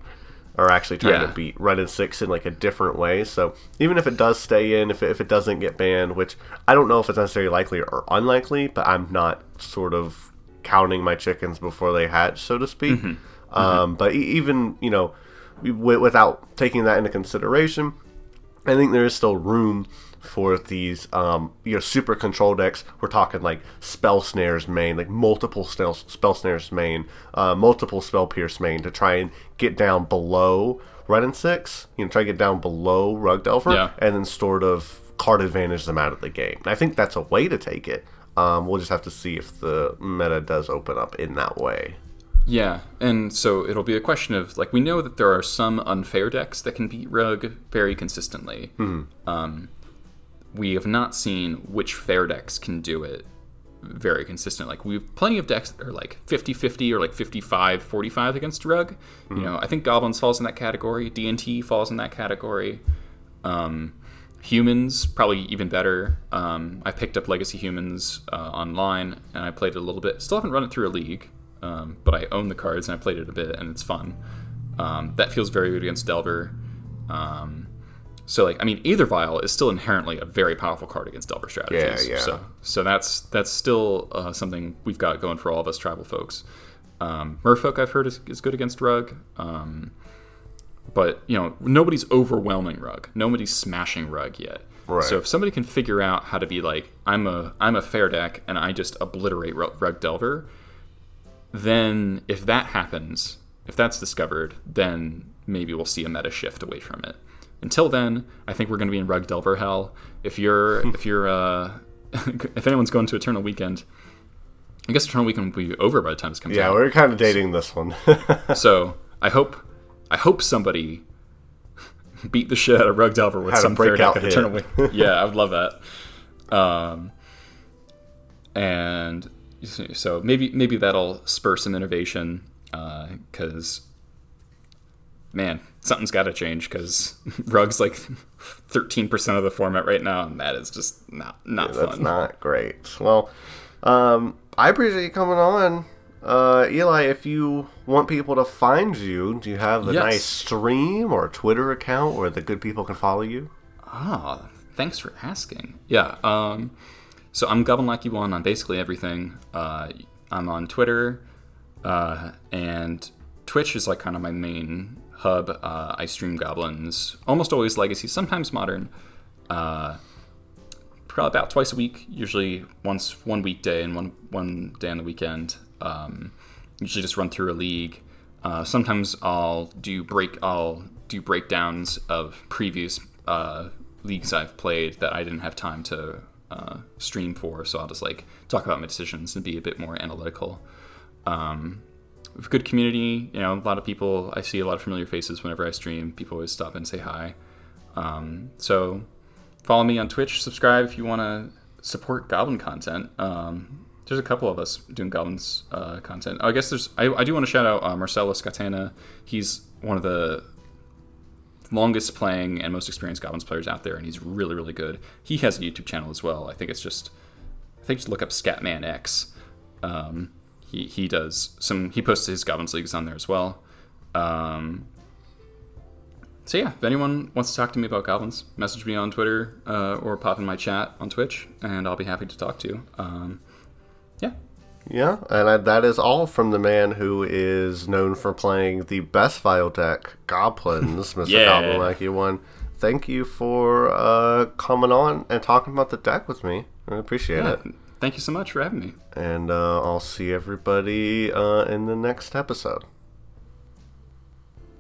are actually trying Yeah. to beat Wrenn and Six in like a different way. So even if it does stay in, if it, if it doesn't get banned, which I don't know if it's necessarily likely or unlikely, but I'm not sort of counting my chickens before they hatch, so to speak. Um, but e- even you know, w- without taking that into consideration, I think there is still room for these um, you know super control decks. We're talking like spell snares main, like multiple spell, spell snares main, uh, multiple spell pierce main to try and get down below Wrenn and Six. You know, try to get down below rug delver, Yeah. and then sort of card advantage them out of the game. And I think that's a way to take it. Um, we'll just have to see if the meta does open up in that way. Yeah, and so it'll be a question of like we know that there are some unfair decks that can beat Rug very consistently. Um, we have not seen which fair decks can do it very consistent. Like we've plenty of decks that are like 50-50 or like 55-45 against Rug. You know, I think Goblins falls in that category. DNT falls in that category. Um, humans probably even better. Um, I picked up Legacy Humans uh, online and I played it a little bit. Still haven't run it through a league, um, but I own the cards and I played it a bit and it's fun. Um, that feels very good against Delver. Um, So like I mean, either Vial is still inherently a very powerful card against Delver strategies. Yeah, yeah. So so that's that's still uh, something we've got going for all of us tribal folks. Um, Merfolk I've heard is, is good against Rug. Um, but you know nobody's overwhelming Rug. Nobody's smashing Rug yet. Right. So if somebody can figure out how to be like I'm a I'm a fair deck and I just obliterate Rug Delver, then if that happens, if that's discovered, then maybe we'll see a meta shift away from it. Until then, I think we're going to be in Rug Delver hell. If you're if you're uh, if anyone's going to Eternal Weekend, I guess Eternal Weekend will be over by the time this comes Yeah, out. we're kind of dating this one. So I hope I hope somebody beat the shit out of Rug Delver with Had some fair breakout. Eternal Weekend. yeah, I would love that. Um, and so maybe maybe that'll spur some innovation because man, something's got to change because Rug's like thirteen percent of the format right now, and that is just not not That's fun. not great. Well, um, I appreciate you coming on. Uh, Eli, if you want people to find you, do you have a Yes. nice stream or Twitter account where the good people can follow you? Ah, thanks for asking. Yeah. Um, so I'm Goblin Lackey One on basically everything. Uh, I'm on Twitter, uh, and Twitch is like kind of my main hub. Uh, I stream goblins, almost always legacy, sometimes modern. Uh, probably about twice a week. Usually once one weekday and one one day on the weekend. Um, usually just run through a league. Uh, sometimes I'll do break. I'll do breakdowns of previous uh, leagues I've played that I didn't have time to uh, stream for. So I'll just like talk about my decisions and be a bit more analytical. Um, good community. You know, a lot of people. I see a lot of familiar faces whenever I stream. People always stop and say hi. Um, so follow me on Twitch. Subscribe if you want to support Goblin content. Um, there's a couple of us doing Goblins uh, content. I guess there's. I, I do want to shout out uh, Marcelo Scatena. He's one of the longest playing and most experienced Goblins players out there, and he's really really good. He has a YouTube channel as well. I think it's just. I think just look up Scatman X. Um, he he does some. He posts his Goblins leagues on there as well. Um, so yeah, if anyone wants to talk to me about goblins, message me on Twitter uh, or pop in my chat on Twitch, and I'll be happy to talk to you. Um, Yeah, and I, that is all from the man who is known for playing the best file deck, Goblins, Mr. Yeah. Goblin You One. Thank you for uh, coming on and talking about the deck with me. I appreciate yeah. it. Thank you so much for having me. And uh, I'll see everybody uh, in the next episode.